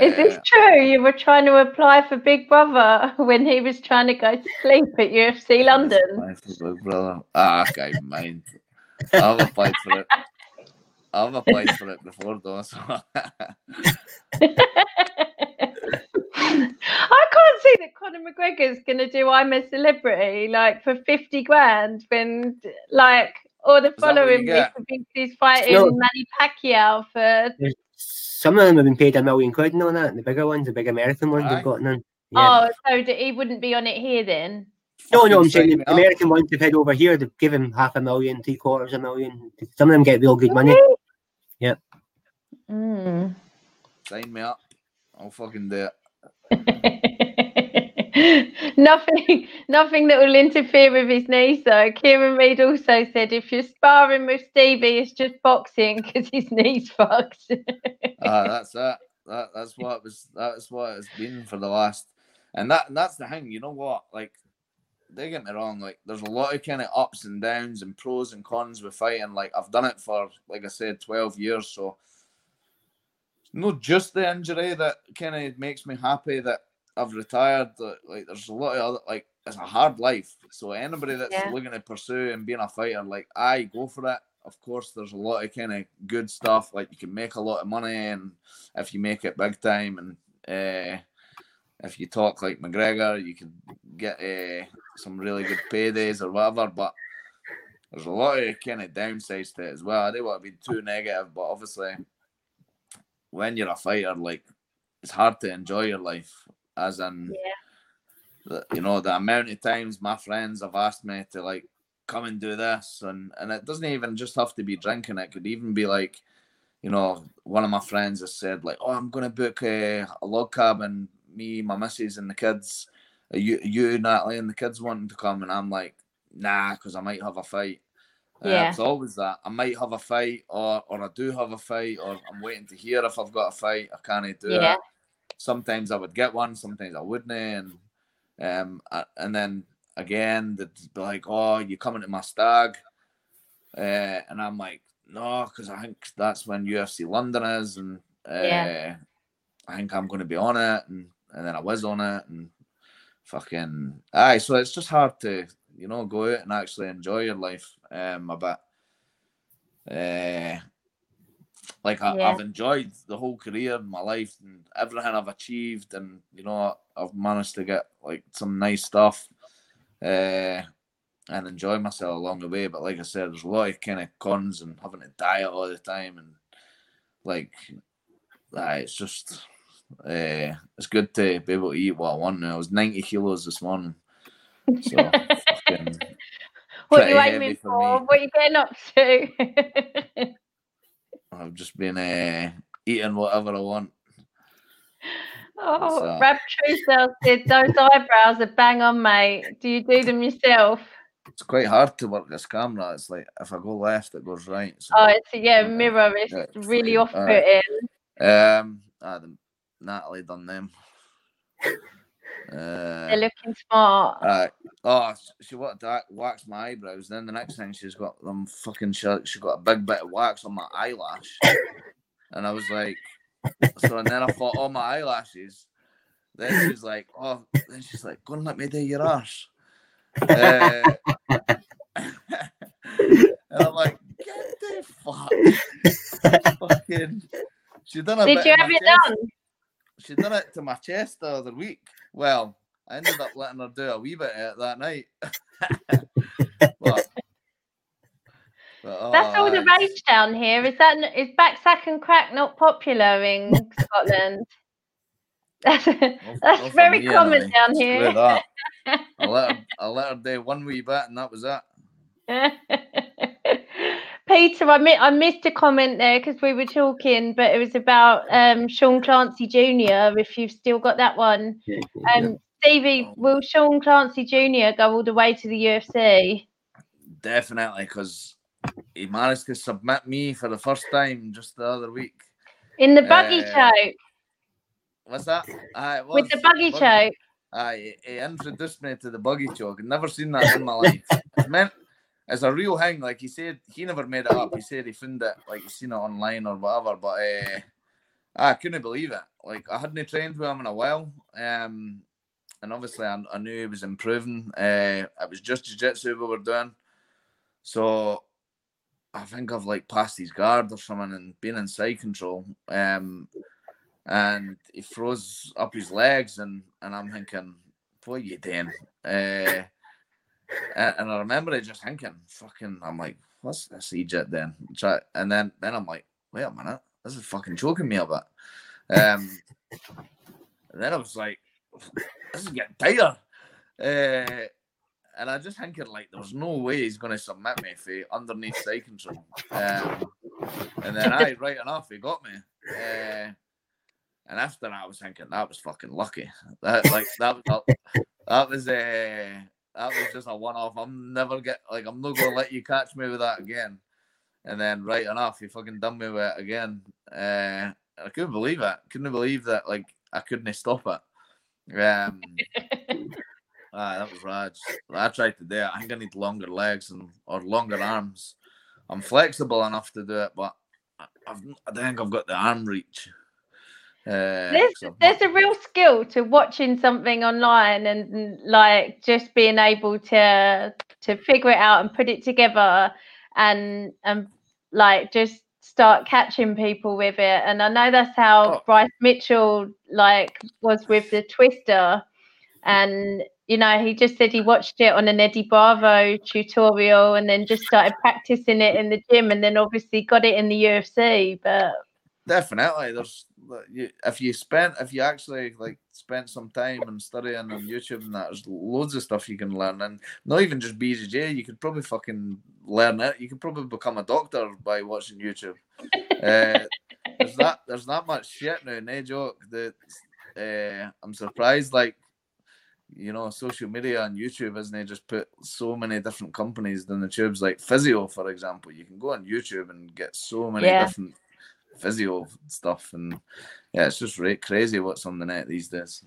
Is Uh, this true? You were trying to apply for Big Brother (laughs) when he was trying to go to sleep at UFC London. Big brother. Ah, even mind. I've applied for it. I've applied for it before though. So. (laughs) (laughs) I can't see that Conor McGregor's going to do I'm a Celebrity like for 50 grand when like all the that following get? week he's fighting No. Manny Pacquiao for Some of them have been paid a million quid and all that. The bigger ones, the big American ones, Aye. they've gotten in. Yeah. oh so that he wouldn't be on it here then. no, no, I'm saying sign the me up. American ones have had over here. They've given half a million, three quarters a million. Some of them get real good money. Yeah. Mm. Sign me up. I'll fucking do it. (laughs) nothing, nothing that will interfere with his knees. Though Kieran Reid also said, if you're sparring with Stevie, it's just boxing because his knees fucked. Ah, (laughs) that's it. That that's what it was. That's what it's been for the last. And that and that's the thing. You know what? Like, don't get me wrong. Like, there's a lot of kind of ups and downs and pros and cons with fighting. Like, I've done it for, like I said, twelve years. So, not just the injury that kind of makes me happy that I've retired. That like, there's a lot of other like. It's a hard life. So anybody that's Yeah. looking to pursue and being a fighter, like I go for it. Of course, there's a lot of kind of good stuff. Like you can make a lot of money, and if you make it big time, and uh, if you talk like McGregor, you can get uh, some really good paydays or whatever. But there's a lot of kind of downsides to it as well. I don't want to be too negative, but obviously, when you're a fighter, like it's hard to enjoy your life. As in, the, you know, the amount of times my friends have asked me to like come and do this, and and it doesn't even just have to be drinking. It could even be like, you know, one of my friends has said like, oh, I'm gonna book a, a log cabin, me, my missus, and the kids. Are you, you, Natalie, and the kids wanting to come, and I'm like, nah, because I might have a fight. Uh, it's always that I might have a fight, or or I do have a fight, or I'm waiting to hear if I've got a fight. I can't do Yeah. it. Sometimes I would get one, sometimes I wouldn't, and um, a- and then again, they'd be like, "Oh, you coming to my stag?" Uh, and I'm like, "No," because I think that's when UFC London is, and uh, Yeah. I think I'm going to be on it, and and then I was on it, and fucking aye. So it's just hard to you know go out and actually enjoy your life um a bit. Uh, like I, Yeah. I've enjoyed the whole career my life and everything I've achieved, and you know I've managed to get like some nice stuff, uh, and enjoy myself along the way. But like I said, there's a lot of kind of cons and having to diet all the time, and like, aye, it's just, uh, it's good to be able to eat what I want now. I was 90 kilos this morning, so (laughs) (laughs) what pretty you aiming for for? What you getting up to? (laughs) I've just been uh, eating whatever I want. Oh, So- Rab Truesdale said those eyebrows are bang on, mate. Do you do them yourself? It's quite hard to work this camera. It's like if I go left, it goes right. So, Oh, it's yeah, mirror. It's Yeah, it's really off-putting. um, ah, the, Natalie done them. (laughs) They're Uh, looking smart. uh, oh, she what to act- wax my eyebrows. Then the next thing she's got them fucking. She, she got a big bit of wax on my eyelash, (laughs) and I was like, so. And then I thought, oh my eyelashes. Then she's like, oh. Then she's like, go and let me do your arse. Uh, (laughs) and I'm like, get the fuck. fucking. She done a Did you have it chest- done? She done it to my chest the other week. Well, I ended up letting her do a wee bit of it that night. (laughs) but, but, oh, That's all oh, the rage down here. Is that is backsack and crack not popular in (laughs) Scotland? That's, that's very me common anyway. down here. that. I let her, (laughs) I let her do one wee bit, and that was it. Peter, I, mi- I missed a comment there because we were talking, but it was about um, Sean Clancy Jr. If you've still got that one, um, Stevie, will Sean Clancy Jr. go all the way to the UFC? Definitely, because he managed to submit me for the first time just the other week. In the buggy Uh, choke, What's that? Aye, it with the buggy Bug- choke. Aye, he he introduced me to the buggy choke. I'd never seen that in my life. It's meant it's a real thing. Like he said, he never made it up. He said he found it, like he seen it online or whatever. But uh, I couldn't believe it. Like I hadn't trained with him in a while. Um, and obviously I, I knew he was improving. Uh, it was just jiu-jitsu we were doing. So I think I've like passed his guard or something and been in side control. Um, and he throws up his legs and and I'm thinking, what are you doing? Uh, and, I remember it just thinking, fucking, I'm like, what's this Egypt then? Try, and then then I'm like, wait a minute, this is fucking choking me a bit. Um, and then I was like, this is getting tighter. Uh, and I just thinking like there's no way he's gonna submit me for underneath side control. Um, and then I (laughs) right enough he got me. Uh, and after that, I was thinking that was fucking lucky. That like that was that was a that was just a one off. I'm never get like I'm not gonna let you catch me with that again. And then right enough, he fucking done me with it again. Uh, I couldn't believe it. Couldn't believe that like I couldn't stop it. Um, (laughs) ah, that was rad. I tried to do it. I think I need longer legs and or longer arms. I'm flexible enough to do it, but I- I've, I don't think I've got the arm reach. Uh, There's, so- there's a real skill to watching something online and and, like just being able to to figure it out and put it together and and like just start catching people with it. And i know that's how Oh. bryce mitchell like was with the twister. And you know he just said he watched it on an eddie bravo tutorial and then just started practicing it in the gym and then obviously got it in the ufc but Definitely, there's if you spent if you actually like spent some time and studying on YouTube and that, there's loads of stuff you can learn, and not even just BJJ. You could probably fucking learn it. You could probably become a doctor by watching YouTube. uh, (laughs) there's that there's that much shit now, no joke. That uh, I'm surprised. Like you know, social media and YouTube, isn't it? Just put so many different companies in the tubes. Like physio, for example, you can go on YouTube and get so many Yeah. different physio stuff, and yeah, it's just crazy what's on the net these days.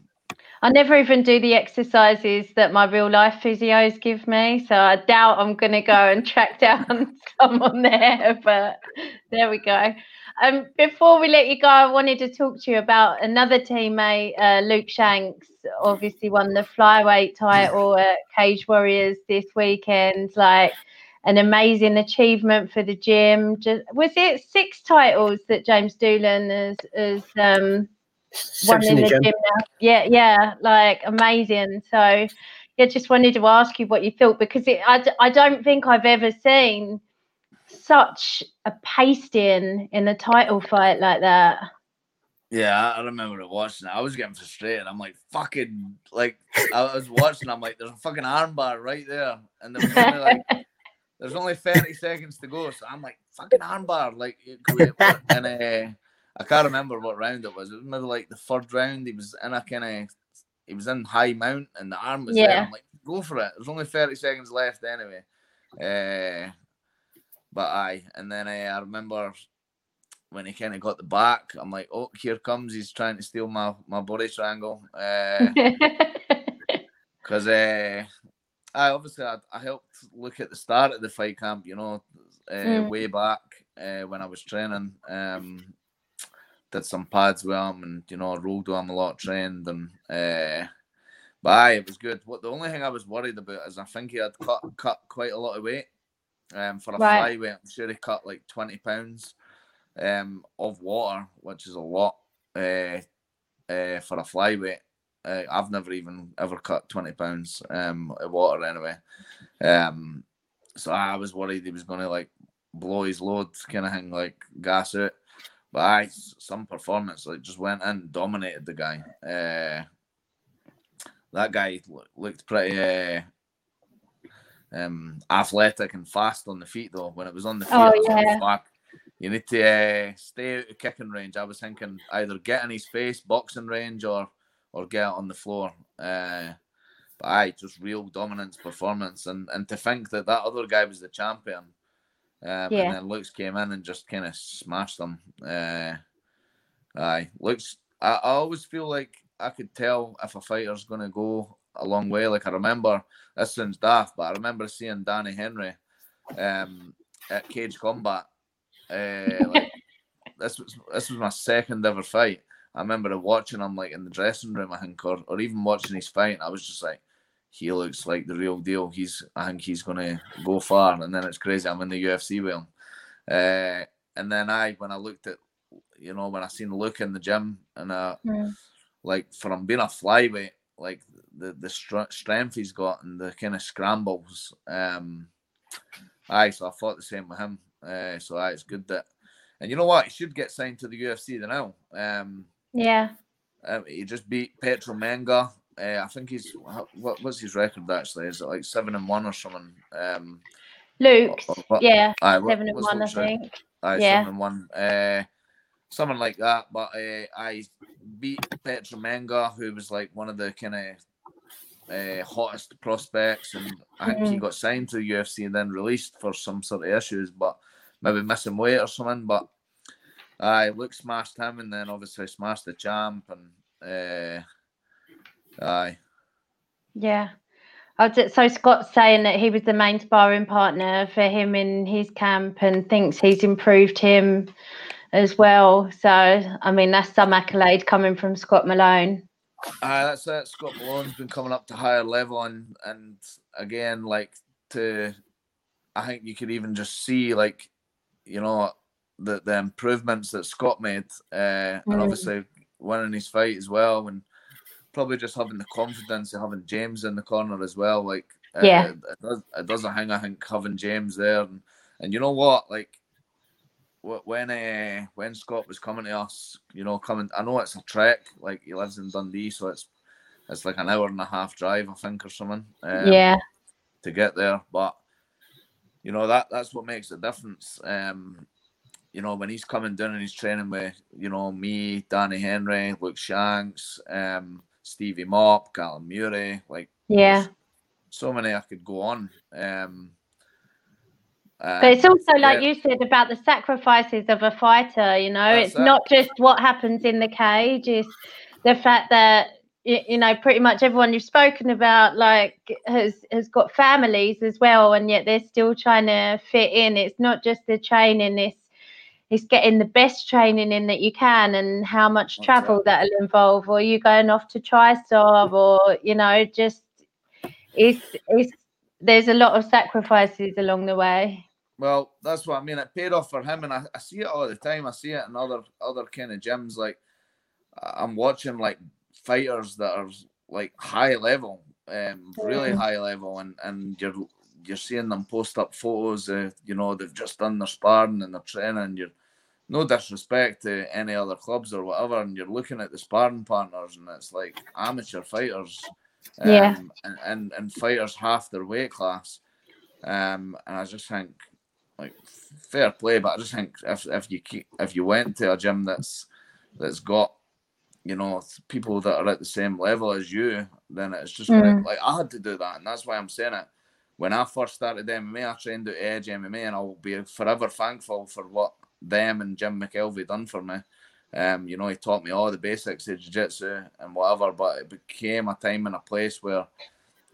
I never even do the exercises that my real life physios give me, so I doubt I'm going to go and track (laughs) down some on there. But there we go. Um, before we let you go, I wanted to talk to you about another teammate, uh, Luke Shanks. Obviously, won the flyweight title at Cage Warriors this weekend. Like an amazing achievement for the gym. Just was it six titles that James Doolan has, has um, one Six in the gym. now. Yeah, yeah, like amazing. So, yeah, just wanted to ask you what you thought because it, I, d- I don't think I've ever seen such a pasting in a title fight like that. Yeah, I I remember it watching it. I was getting frustrated. I'm like, fucking, like, I was watching. I'm like, there's a fucking armbar right there, and there was only like, (laughs) there's only 30 seconds to go. So I'm like, fucking armbar, like, you and uh, (laughs) I can't remember what round it was. It was maybe like the third round. He was in a kind of he was in high mount and the arm was yeah. there. I'm like, go for it. There's only 30 seconds left anyway. Uh, but I and then uh, I remember when he kind of got the back, I'm like, oh, here comes. He's trying to steal my my body triangle. (laughs) Because uh, I obviously I, I, helped look at the start of the fight camp. You know, uh, mm. way back uh, when I was training. Um, did some pads with him and you know rolled with him a lot, trained and uh, but aye, it was good. What the only thing I was worried about is I think he had cut cut quite a lot of weight. Um, for a right. flyweight, I'm sure he cut like twenty pounds um of water, which is a lot uh, uh for a flyweight. Uh, I've never even ever cut twenty pounds um of water anyway. Um, so I was worried he was gonna like blow his load, kind of thing, like gas out. But I some performance like just went in, dominated the guy. Uh, that guy looked pretty uh, um, athletic and fast on the feet though. When it was on the feet, oh, yeah. Like, you need to uh, stay out of kicking range. I was thinking either get in his face, boxing range, or or get on the floor. Uh, but I just real dominance performance, and and to think that that other guy was the champion um, yeah. And then Lux came in and just kind of smashed them. Uh, aye, Lux. I, I always feel like I could tell if a fighter's going to go a long way. Like I remember, this sounds daft, but I remember seeing Danny Henry um, at Cage Combat. Uh, like, (laughs) this was this was my second ever fight. I remember watching him like in the dressing room, I think, or, or even watching his fight. I was just like, he looks like the real deal. He's I think he's gonna go far, and then it's crazy. I'm in the UFC with him, uh, and then I when I looked at you know when I seen Luke in the gym and uh yeah. like from being a flyweight, like the the str- strength he's got and the kind of scrambles. Um, aye, so I thought the same with him. Uh, so aye, it's good that, and you know what, he should get signed to the UFC Then now. Um, yeah. Um, he just beat Pietro Menga uh, I think he's what was his record actually? Is it like seven and one or something? Um, Luke, yeah, aye, what, seven and one, I think. Aye, yeah. seven and one, uh, something like that. But uh, I beat Pietro Menga, who was like one of the kind of uh, hottest prospects, and I think mm-hmm. he got signed to the UFC and then released for some sort of issues, but maybe missing weight or something. But I Luke smashed him, and then obviously smashed the champ, and uh, Aye. Yeah. So Scott's saying that he was the main sparring partner for him in his camp and thinks he's improved him as well. So I mean that's some accolade coming from Scott Malone. Uh, that's it. Scott Malone's been coming up to higher level and and again like to I think you could even just see like you know the the improvements that Scott made uh, mm. and obviously winning his fight as well and probably just having the confidence of having James in the corner as well. Like, yeah, it, it, does, it does a hang. I think having James there, and, and you know what, like when uh, when Scott was coming to us, you know, coming. I know it's a trek. Like he lives in Dundee, so it's it's like an hour and a half drive, I think, or something. Um, yeah. To get there, but you know that that's what makes the difference. Um, you know, when he's coming down and he's training with, you know, me, Danny Henry, Luke Shanks, um, Stevie Mop, Callum Murray, like yeah, so many I could go on. Um, but it's also like yeah. you said about the sacrifices of a fighter. You know, That's it's it. not just what happens in the cage; it's the fact that you know pretty much everyone you've spoken about like has has got families as well, and yet they're still trying to fit in. It's not just the training; it's it's getting the best training in that you can and how much travel that'll involve or you going off to TriStar or you know just it's it's there's a lot of sacrifices along the way. Well that's what i mean. It paid off for him and i, I see it all the time. I see it in other other kind of gyms like i'm watching like fighters that are like high level um really high level and and you're you're seeing them post up photos. Uh, you know, they've just done their sparring and their training. And you're no disrespect to any other clubs or whatever, and you're looking at the sparring partners, and it's like amateur fighters, um, yeah, and, and and fighters half their weight class. Um, and I just think, like fair play. But I just think if if you keep, if you went to a gym that's that's got you know people that are at the same level as you, then it's just mm. like I had to do that, and that's why I'm saying it. When I first started MMA, I trained at Edge MMA, and I'll be forever thankful for what them and Jim McKelvey done for me. Um, you know, he taught me all the basics of jiu-jitsu and whatever, but it became a time and a place where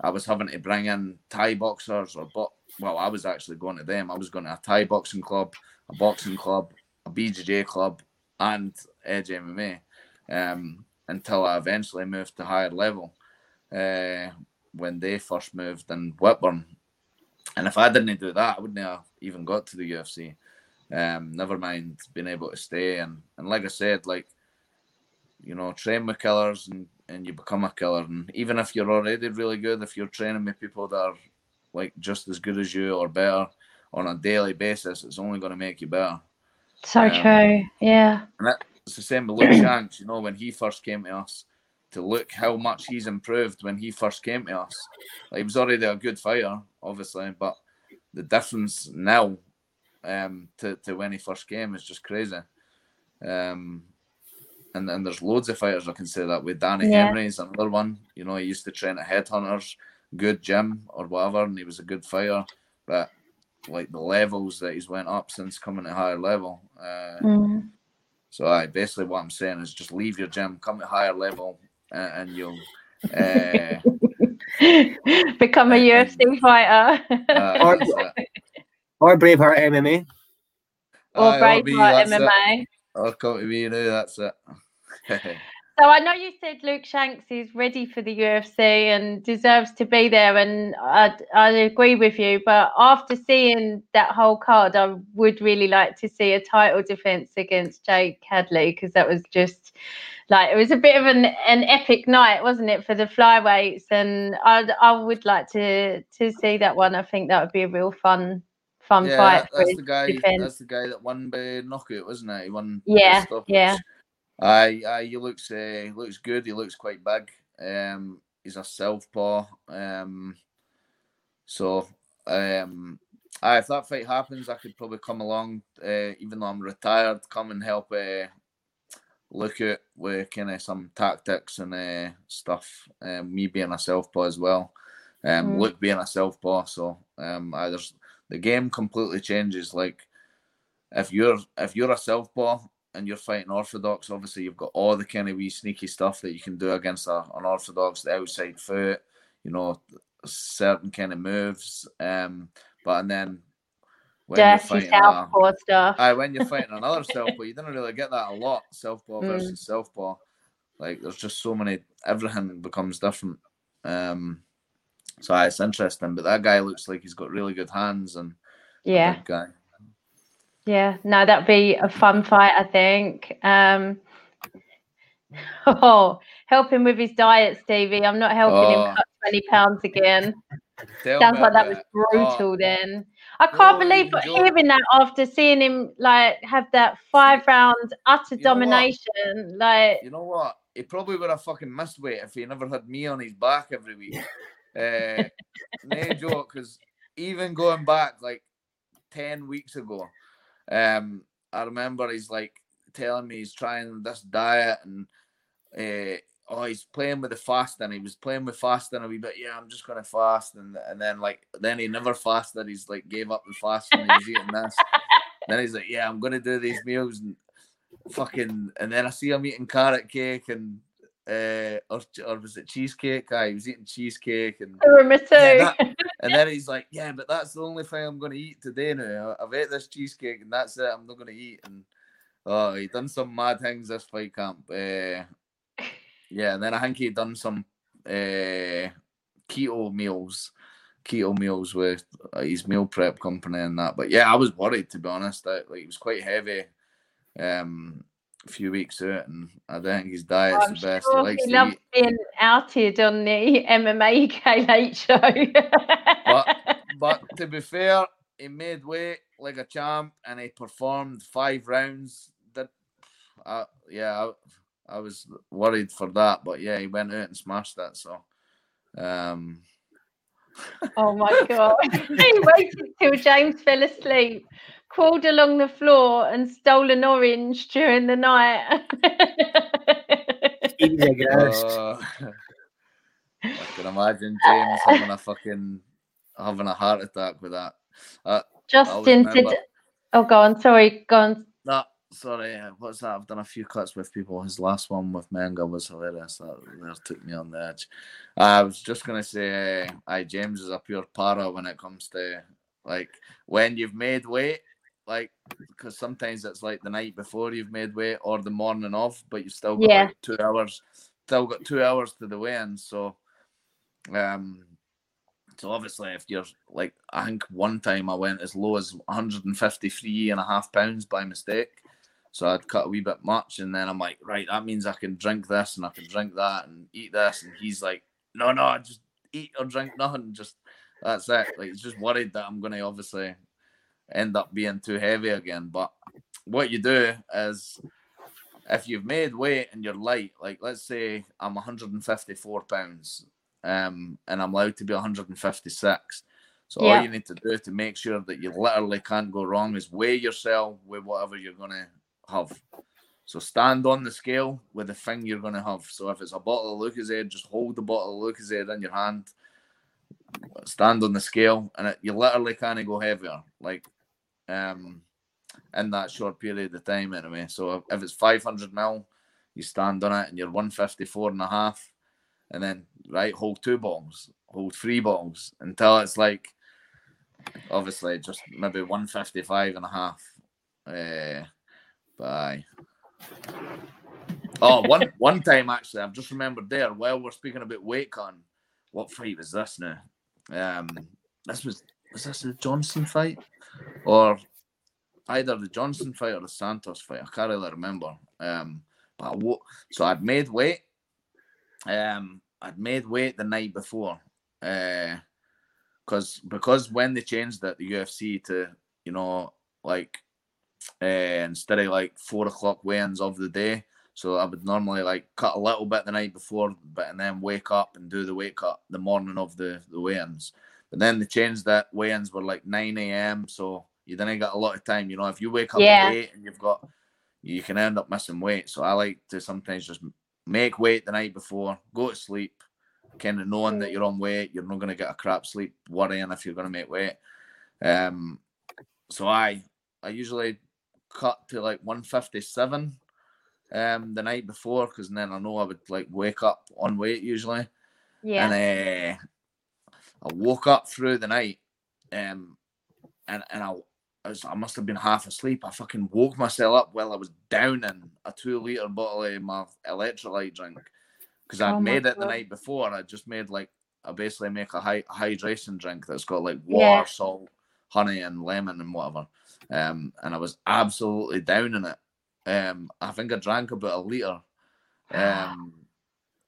I was having to bring in Thai boxers or but well, I was actually going to them. I was going to a Thai boxing club, a boxing club, a BJJ club, and Edge MMA. Um, until I eventually moved to higher level uh, when they first moved in Whitburn. And if I didn't do that, I wouldn't have even got to the UFC. Um, never mind being able to stay and, and like I said, like you know, train with killers and, and you become a killer. And even if you're already really good, if you're training with people that are like just as good as you or better on a daily basis, it's only going to make you better. So um, true, yeah. And it's the same with Luke Shanks. You know, when he first came to us, to look how much he's improved when he first came to us. Like, he was already a good fighter, obviously, but the difference now um, to, to when he first came is just crazy. Um, and then there's loads of fighters I can say that with. Danny yeah. Henry's another one. You know, he used to train at Headhunters, good gym or whatever, and he was a good fighter. But like the levels that he's went up since coming to higher level. Uh, mm. So I basically what I'm saying is just leave your gym, come to higher level, and you'll uh, (laughs) become a UFC fighter. Uh, (laughs) or, or Braveheart MMA. Or Braveheart MMA. I'll come to me now. That's it. (laughs) so I know you said Luke Shanks is ready for the UFC and deserves to be there, and I, I agree with you. But after seeing that whole card, I would really like to see a title defense against Jake Hadley because that was just like it was a bit of an, an epic night, wasn't it, for the flyweights? And I I would like to to see that one. I think that would be a real fun fun yeah, fight. That, that's the guy. Defense. That's the guy that won by knockout, wasn't it? He won. Yeah, yeah. Aye, aye. He looks uh, looks good. He looks quite big. Um, he's a southpaw. Um, so um, aye, if that fight happens, I could probably come along. Uh, even though I'm retired, come and help. Uh, look at with kind of some tactics and uh, stuff. Um, me being a southpaw as well. Um, mm. Luke being a southpaw, so um, I, there's the game completely changes. Like if you're if you're a southpaw and you're fighting orthodox, obviously you've got all the kind of wee sneaky stuff that you can do against a, an orthodox, the outside foot, you know, certain kind of moves. Um, but and then Dirty fighting southpaw a, stuff. Aye, when you're fighting another (laughs) southpaw, you don't really get that a lot. Southpaw mm. versus southpaw. Like there's just so many. Everything becomes different. Um, so it's interesting. But that guy looks like he's got really good hands and yeah, guy. Yeah, no, that'd be a fun fight. I think. Um, (laughs) oh, help him with his diet, Stevie. I'm not helping oh. him cut 20 pounds again. Sounds like that was brutal. Oh. Then I can't believe hearing that after seeing him like have that five rounds utter you domination. Like you know what? He probably would have fucking missed weight if he never had me on his back every week. Uh, no joke, because even going back like 10 weeks ago, um, I remember he's like telling me he's trying this diet and uh, oh he's playing with the fast, and He was playing with fasting a wee bit. Yeah, I'm just gonna fast, and and then like then he never fasted. He's like gave up the fast And he's eating this. (laughs) then he's like, yeah, I'm gonna do these meals and fucking. And then I see him eating carrot cake and uh, or, or was it cheesecake? I he was eating cheesecake and yeah, that, (laughs) and then he's like, yeah, but that's the only thing I'm going to eat today now. I've ate this cheesecake and that's it. I'm not going to eat. And oh, he done some mad things this fight camp. Uh, yeah, and then I think he'd done some uh, keto meals, keto meals with his meal prep company and that. But yeah, I was worried to be honest. That like it was quite heavy. Um, a few weeks out, and I don't think his diet's the best. Sure he, he loves being outed on the MMA (laughs) KLH show. but, (laughs) but to be fair, he made weight like a champ, and he performed five rounds. That, uh, yeah, I, I was worried for that, but yeah, he went out and smashed that. So, um, (laughs) Oh my god! (laughs) he waited till James fell asleep, crawled along the floor, and stole an orange during the night. (laughs) uh, I can imagine James having a fucking having a heart attack with that. Uh, Justin said, "Oh, go on. Sorry, go on." Sorry. What's that? I've done a few cuts with people. His last one with Menga was hilarious. That, that took me on the edge. I was just gonna say, I James is a pure para when it comes to like when you've made weight. Like, because sometimes it's like the night before you've made weight or the morning of, but you've still got Yeah. like two hours, still got two hours to the weigh-in. So, um, so obviously, if you're like, I think one time I went as low as 153 and a half pounds by mistake. So I'd cut a wee bit much, and then I'm like, right, that means I can drink this and I can drink that and eat this. And he's like, no, no, just eat or drink nothing. Just that's it. Like he's just worried that I'm gonna obviously end up being too heavy again. But what you do is if you've made weight and you're light, like let's say I'm 154 pounds, um, and I'm allowed to be 156. So Yeah. all you need to do to make sure that you literally can't go wrong is weigh yourself with whatever you're gonna have. So stand on the scale with the thing you're gonna have. So if it's a bottle of Lucozade, just hold the bottle of Lucozade in your hand, stand on the scale, and it, you literally can't go heavier. Like, um, in that short period of time anyway. So if it's 500 mil, you stand on it and you're 154 and a half, and then right hold two bottles, hold three bottles until it's like obviously just maybe 155 and a half. Uh, bye. Oh, one (laughs) one time actually, I've just remembered there while we're speaking about cutting. What fight was this now? Um, this was was this the Johnson fight, or either the Johnson fight or the Santos fight? I can't really remember. Um, but I so I'd made weight. Um, I'd made weight the night before. Uh, because because when they changed it, the UFC to you know like uh, instead of like four o'clock weigh-ins of the day. So I would normally like cut a little bit the night before, but and then wake up and do the wake up the morning of the the weigh-ins. But then they changed that weigh-ins were like nine a.m. So you didn't get a lot of time. You know, if you wake up Yeah. at eight and you've got, you can end up missing weight. So I like to sometimes just make weight the night before, go to sleep, kind of knowing that you're on weight. You're not going to get a crap sleep, worrying if you're going to make weight. Um, so I I usually cut to like 157 um the night before because then I know I would like wake up on weight usually. Yeah. And uh, I woke up through the night um and and I I, was, I must have been half asleep. I fucking woke myself up while I was downing a two liter bottle of my electrolyte drink because I'd Oh made it the night before. I just made like I basically make a, hy- a hydration drink that's got like water, Yeah. salt, honey, and lemon and whatever. Um, and I was absolutely down in it. Um, I think I drank about a liter. Um,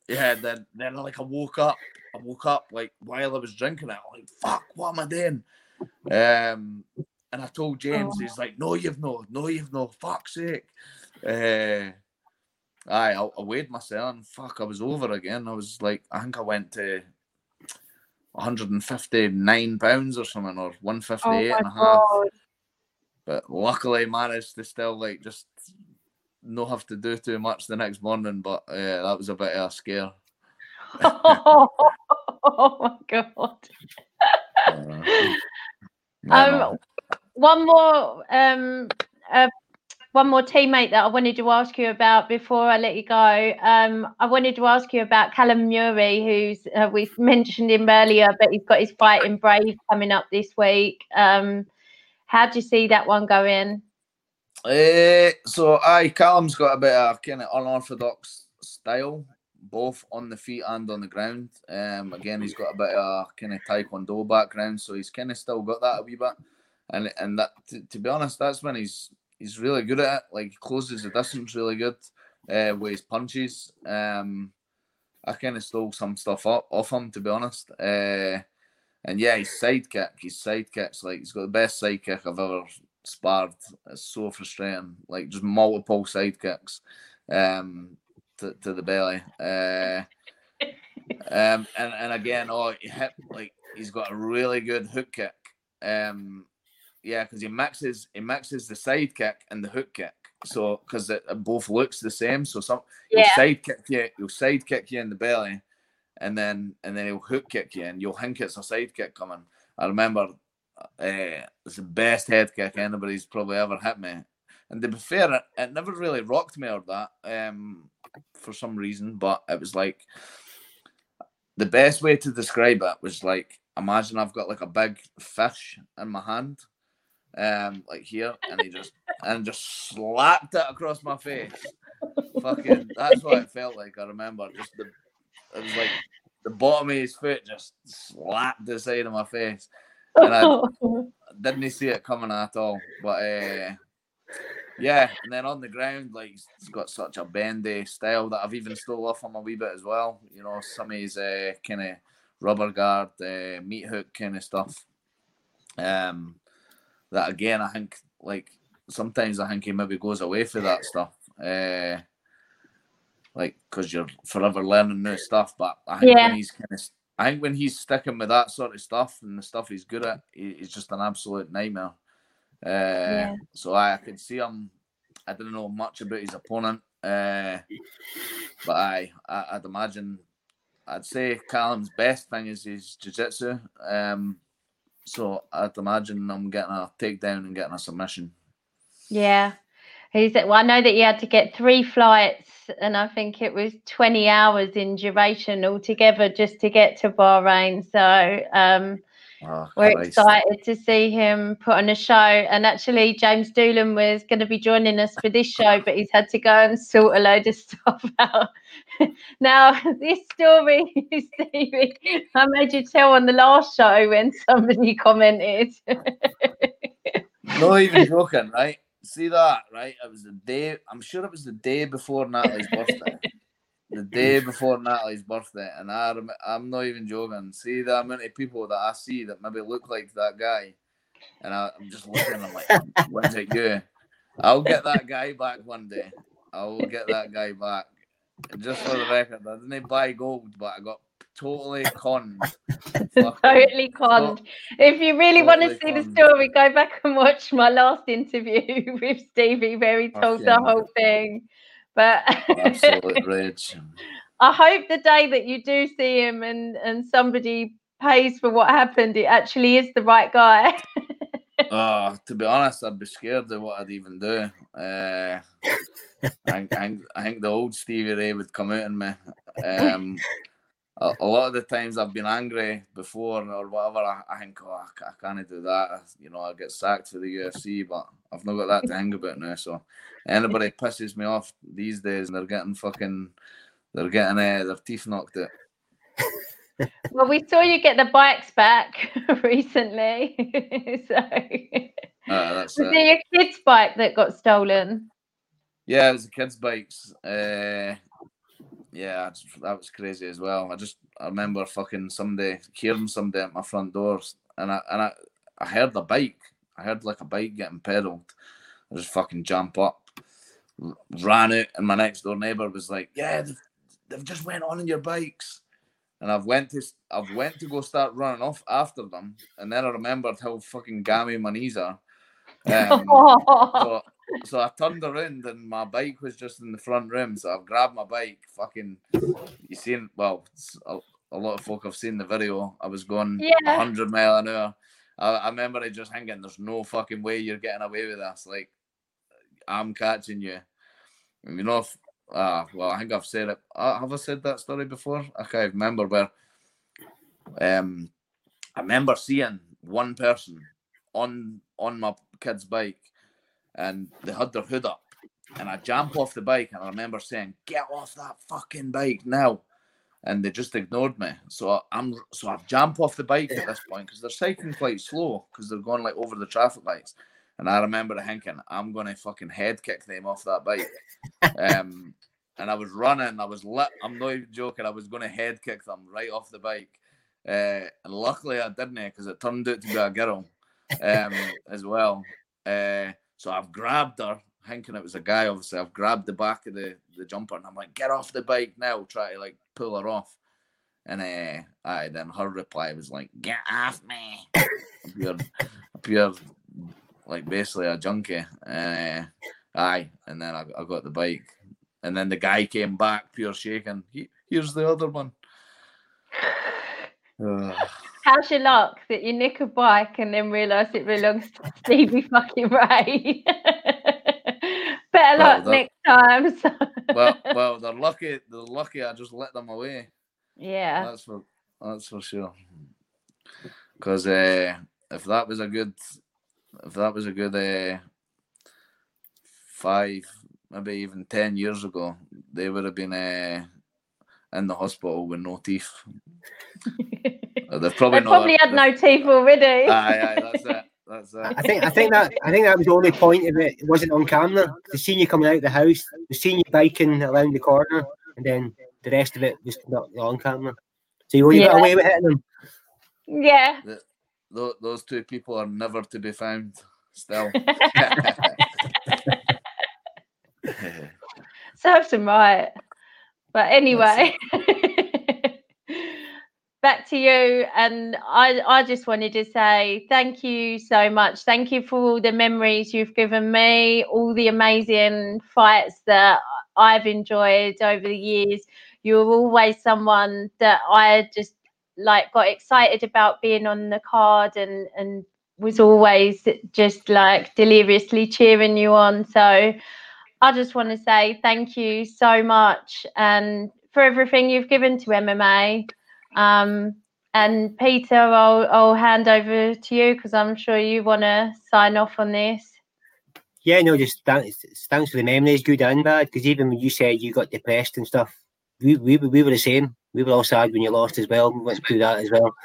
yeah. Then then like I woke up. I woke up like while I was drinking it. I'm like, fuck, what am I doing? Um, and I told James, Oh. he's like, no, you've no, no, you've no. Fuck's sake. Uh, I, I weighed myself and fuck, I was over again. I was like, I think I went to 159 pounds or something, or oh 158 my and a half. god. But luckily managed to still like just not have to do too much the next morning. But uh, that was a bit of a scare. (laughs) oh my god. Uh, (laughs) yeah, Um, one more um uh, one more teammate that I wanted to ask you about before I let you go. Um, I wanted to ask you about Callum Murray, who's uh, we've mentioned him earlier, but he's got his fight in Brave coming up this week. Um, how do you see that one going? Eh, so aye, Callum's got a bit of kind of unorthodox style, both on the feet and on the ground. Um, again, he's got a bit of kind of taekwondo background, so he's kind of still got that a wee bit. And and that to, to be honest, that's when he's he's really good at it. Like he closes the distance really good uh, with his punches. Um, I kind of stole some stuff up off him to be honest. Uh, and yeah, his sidekick, his sidekicks, like he's got the best sidekick I've ever sparred. It's so frustrating. Like just multiple sidekicks um to, to the belly. Uh (laughs) um and, and again, oh he hit like he's got a really good hook kick. Um, yeah, because he mixes he mixes the side kick and the hook kick. So because it, both looks the same. So some he'll Yeah. side kick you, he'll side kick you in the belly, and then and then he'll hook kick you, and you'll think it's a side kick coming. I remember uh, it's the best head kick anybody's probably ever hit me. And to be fair, it, it never really rocked me or that um, for some reason, but it was like the best way to describe it was like imagine I've got like a big fish in my hand, um, like here, and he just (laughs) and just slapped it across my face. Fucking, that's what it felt like. I remember just the it was like the bottom of his foot just slapped the side of my face. And I (laughs) didn't see it coming at all. But uh, yeah, and then on the ground, like he's got such a bendy style that I've even stole off him a wee bit as well. You know, some of his uh, kind of rubber guard, uh, meat hook kind of stuff. Um, that again, I think like sometimes I think he maybe goes away for that stuff. Uh, like because you're forever learning new stuff. But I think Yeah. when he's kind of, I think when he's sticking with that sort of stuff and the stuff he's good at, he, he's just an absolute nightmare. Uh, Yeah. So I, I could see him. I didn't know much about his opponent, uh, but I, I, I'd imagine, I'd say Callum's best thing is his jiu-jitsu. Um, so I'd imagine I'm getting a takedown and getting a submission. Yeah. He said, well, I know that he had to get three flights, and I think it was 20 hours in duration altogether just to get to Bahrain. So um, Oh, we're excited to see him put on a show. And actually, James Doolan was going to be joining us for this show, but he's had to go and sort a load of (laughs) stuff out. now, this story, (laughs) Stevie, I made you tell on the last show when somebody commented. Not even joking, right? See that, right? It was the day. I'm sure it was the day before Natalie's birthday. the (laughs) day before Natalie's birthday, and I rem- I'm not even joking. See the amount of people that I see that maybe look like that guy, and I, I'm just looking. I'm like, when's it you? I'll get that guy back one day. I will get that guy back. And just for the record, I didn't buy gold, but I got (laughs) (laughs) totally conned. Totally conned. If you really want to totally see the story, go back and watch my last interview (laughs) with Stevie, where he told the whole thing. But Absolute rage. I hope the day that you do see him and and somebody pays for what happened, it actually is the right guy. Oh, to be honest, I'd be scared of what I'd even do. Uh, I, think, I, I think the old Stevie Ray would come out in me. Um, a, a lot of the times I've been angry before or whatever. I, I think, oh, I, I can't do that. You know, I get sacked for the UFC, but I've not got that to hang about now. So anybody pisses me off these days, they're getting fucking, they're getting uh, their teeth knocked out. (laughs) well, we saw you get the bikes back (laughs) recently. (laughs) so Uh, that's was it. it your kid's bike that got stolen? Yeah, it was the kids' bikes. Uh, yeah, that was crazy as well. I just I remember fucking someday hearing somebody at my front doors, and I and I, I heard the bike. I heard like a bike getting pedaled. I just fucking jump up, ran out, and my next door neighbor was like, "Yeah, they've, they've just went on in your bikes." And I've went to I've went to go start running off after them, and then I remembered how fucking gammy my knees are. (laughs) Um, so, so I turned around and my bike was just in the front room. So I've grabbed my bike. Fucking, you seen? Well, a, a lot of folk have seen the video. I was going Yeah. 100 mile an hour. I, I remember I just thinking, "There's no fucking way you're getting away with this. Like, I'm catching you." And you know, if, uh, well, I think I've said it. Uh, have I said that story before? I can't remember where. Um, I remember seeing one person on on my kid's bike, and they had their hood up, and I jump off the bike, and I remember saying, "Get off that fucking bike now!" And they just ignored me. So I'm so I've jumped off the bike at this point because they're cycling quite slow because they're going like over the traffic lights. And I remember thinking, I'm gonna fucking head kick them off that bike. Um, and I was running, I was lit. I'm not even joking. I was gonna head kick them right off the bike. Uh, and luckily I didn't because it turned out to be a girl um, as well. Uh, so I've grabbed her, thinking it was a guy. Obviously, I've grabbed the back of the, the jumper and I'm like, "Get off the bike now!" Try to like pull her off. And uh, aye, then her reply was like, "Get off me!" pure, pure, like basically a junkie. Uh, aye, and then I, I got the bike, and then the guy came back, pure shaking. He, here's the other one. (sighs) (sighs) How's your luck that you nick a bike and then realise it belongs to (laughs) Stevie fucking Ray? (laughs) Better well, luck next time. So. (laughs) well, well, they're lucky. They're lucky. I just let them away. Yeah, that's for that's for sure. Because uh, if that was a good, if that was a good uh, five, maybe even ten years ago, they would have been uh, in the hospital with no teeth. They've probably, they probably had no teeth already. (laughs) Aye, aye, that's it. That's it. I think I think that I think that was the only point of it. It wasn't on camera. The scene you coming out of the house, the scene you biking around the corner, and then the rest of it was not on camera. So you were yeah. away with hitting them. Yeah. The, those two people are never to be found. Still. (laughs) (laughs) Serves them right. But anyway back to you. And I, I just wanted to say thank you so much. Thank you for all the memories you've given me, all the amazing fights that I've enjoyed over the years. You were always someone that I just like got excited about being on the card and and was always just like deliriously cheering you on. So I just want to say thank you so much and for everything you've given to MMA. Um, and Peter, I'll, I'll hand over to you because I'm sure you want to sign off on this. Yeah, no, just thanks, thanks for the memories, good and bad. Because even when you said you got depressed and stuff, we, we, we were the same. We were all sad when you lost as well. We went through that as well.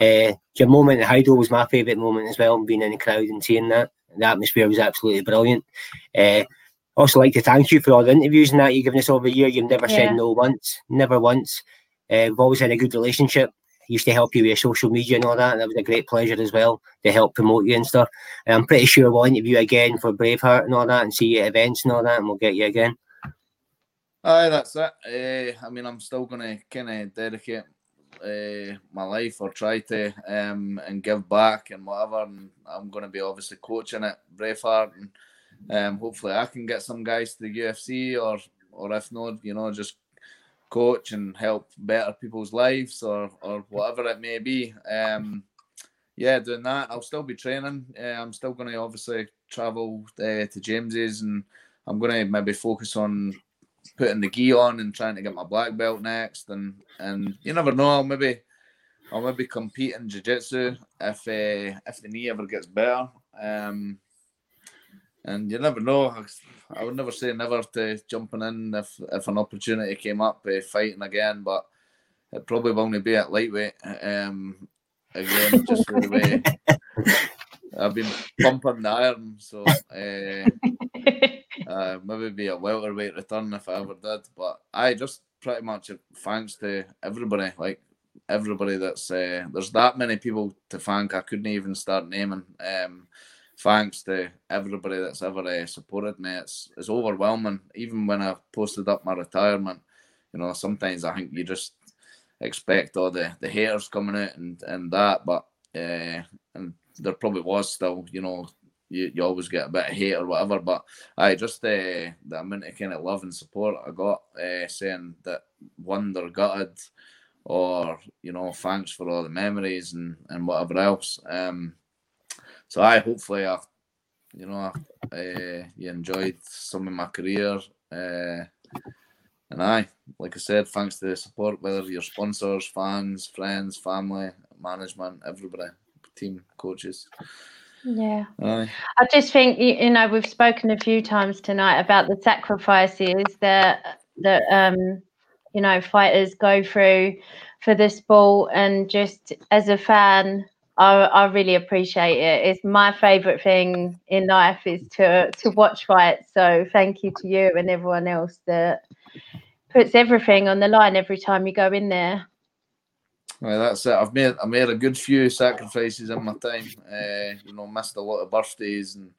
Uh, your moment at Hydro was my favourite moment as well, being in the crowd and seeing that. The atmosphere was absolutely brilliant. Uh, also like to thank you for all the interviews and that you've given us over the year. You've never yeah. said no once, never once. Uh, we've always had a good relationship. used to help you with social media and all that. And that was a great pleasure as well to help promote you and stuff. And I'm pretty sure we'll interview you again for Braveheart and all that and see you at events and all that, and we'll get you again. Aye, that's it. Uh, I mean, I'm still to kind of dedicate uh, my life or try to um, and give back and whatever. And I'm going to be obviously coaching at Braveheart, and um, hopefully I can get some guys to the UFC, or or if not, you know, just coach and help better people's lives or or whatever it may be. Um, yeah, doing that. I'll still be training. Uh, I'm still going to obviously travel uh, to James's, and I'm going to maybe focus on putting the gi on and trying to get my black belt next. And and you never know. I'll maybe I'll maybe compete in jiu-jitsu if uh, if the knee ever gets better. Um, and you never know. I would never say never to jumping in if if an opportunity came up, uh, fighting again, but it probably will only be at lightweight. Um, again, just for the way (laughs) I've been pumping the iron, so uh, uh, maybe be a welterweight return if I ever did. But I just pretty much thanks to everybody, like everybody that's uh, there's that many people to thank. I couldn't even start naming. Um, thanks to everybody that's ever uh, supported me. It's it's overwhelming. Even when I posted up my retirement, you know, sometimes I think you just expect all the the haters coming out and and that, but uh, and there probably was still, you know. You, you always get a bit of hate or whatever, but I just uh, the amount of kind of love and support I got uh, saying that one they're gutted, or you know thanks for all the memories and and whatever else. Um, so I hopefully I, you know, uh, you enjoyed some of my career. Uh, and I, like I said, thanks to the support, whether your sponsors, fans, friends, family, management, everybody, team, coaches. Yeah. Aye. I just think you know we've spoken a few times tonight about the sacrifices that that um you know fighters go through for the sport and just as a fan I, I really appreciate it. It's my favorite thing in life is to to watch fights. So thank you to you and everyone else that puts everything on the line every time you go in there. Well, that's it. I've made I made a good few sacrifices in my time. Uh, you know, missed a lot of birthdays and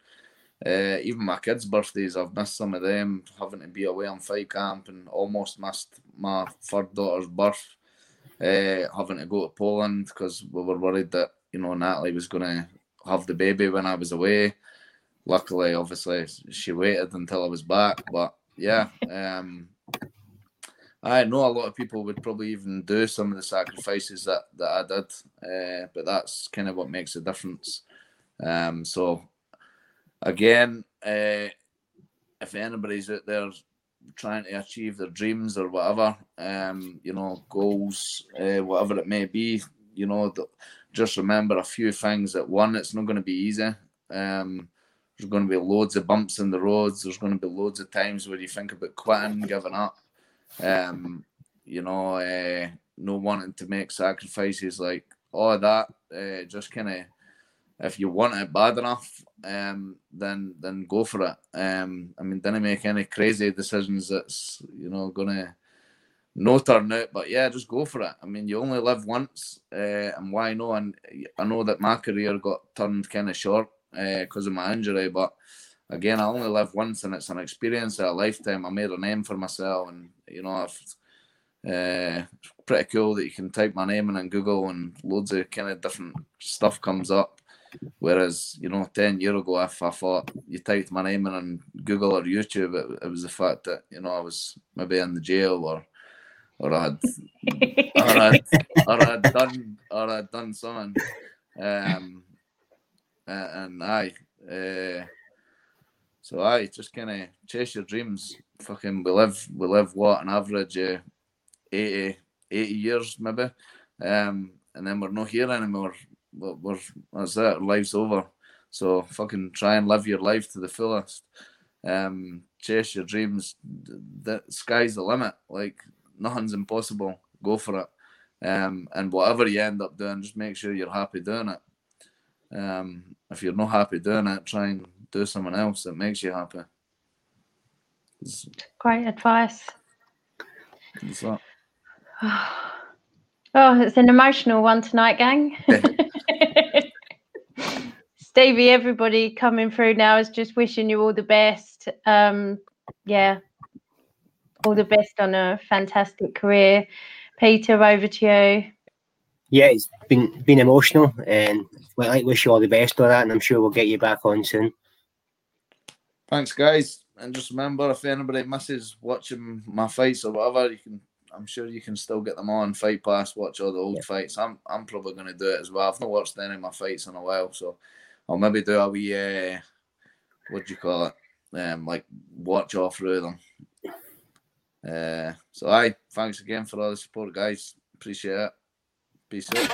uh, even my kids' birthdays. I've missed some of them, having to be away on fight camp, and almost missed my third daughter's birth uh, having to go to Poland because we were worried that you know Natalie was going to have the baby when I was away. Luckily, obviously, she waited until I was back. But yeah, um, I know a lot of people would probably even do some of the sacrifices that, that I did, uh, but that's kind of what makes a difference. Um, so, again, uh, if anybody's out there trying to achieve their dreams or whatever, um, you know, goals, uh, whatever it may be, you know, just remember a few things. That one, it's not going to be easy. Um, there's going to be loads of bumps in the roads. There's going to be loads of times where you think about quitting, giving up. Um, you know, uh, no wanting to make sacrifices like all of that. Uh, just kind of, if you want it bad enough, um, then then go for it. Um, I mean, didn't make any crazy decisions that's you know gonna no turn out. But yeah, just go for it. I mean, you only live once, uh, and why not? And I know that my career got turned kind of short because uh, of my injury, but again, I only live once, and it's an experience of a lifetime. I made a name for myself, and you know, it's uh, pretty cool that you can type my name in on Google, and loads of kind of different stuff comes up. Whereas, you know, 10 year ago, if I thought you typed my name in on Google or YouTube, it, it was the fact that, you know, I was maybe in the jail or or I (laughs) had, or I or I had done, or I had done something. Um, and I, uh, so I just kind of chase your dreams. Fucking, we live, we live what an average uh, 80, 80 years maybe, um, and then we're not here anymore. We're, we're that's it. Our life's over. So fucking try and live your life to the fullest. Um, chase your dreams. The sky's the limit. Like nothing's impossible. Go for it. Um, and whatever you end up doing, just make sure you're happy doing it. Um, if you're not happy doing it, try and do something else that makes you happy. Great advice. (sighs) Oh, it's an emotional one tonight, gang. (laughs) Stevie, everybody coming through now is just wishing you all the best. Um, yeah, all the best on a fantastic career. Peter, over to you. Yeah, it's been been emotional, and well, I wish you all the best on that, and I'm sure we'll get you back on soon. Thanks, guys, and just remember, if anybody misses watching my fights or whatever, you can. I'm sure you can still get them on Fight Pass. Watch all the old yeah. fights. I'm I'm probably going to do it as well. I've not watched any of my fights in a while, so I'll maybe do a wee. Uh, what do you call it? Um, like watch all through them. Uh, so, I thanks again for all the support, guys. Appreciate it. Peace out.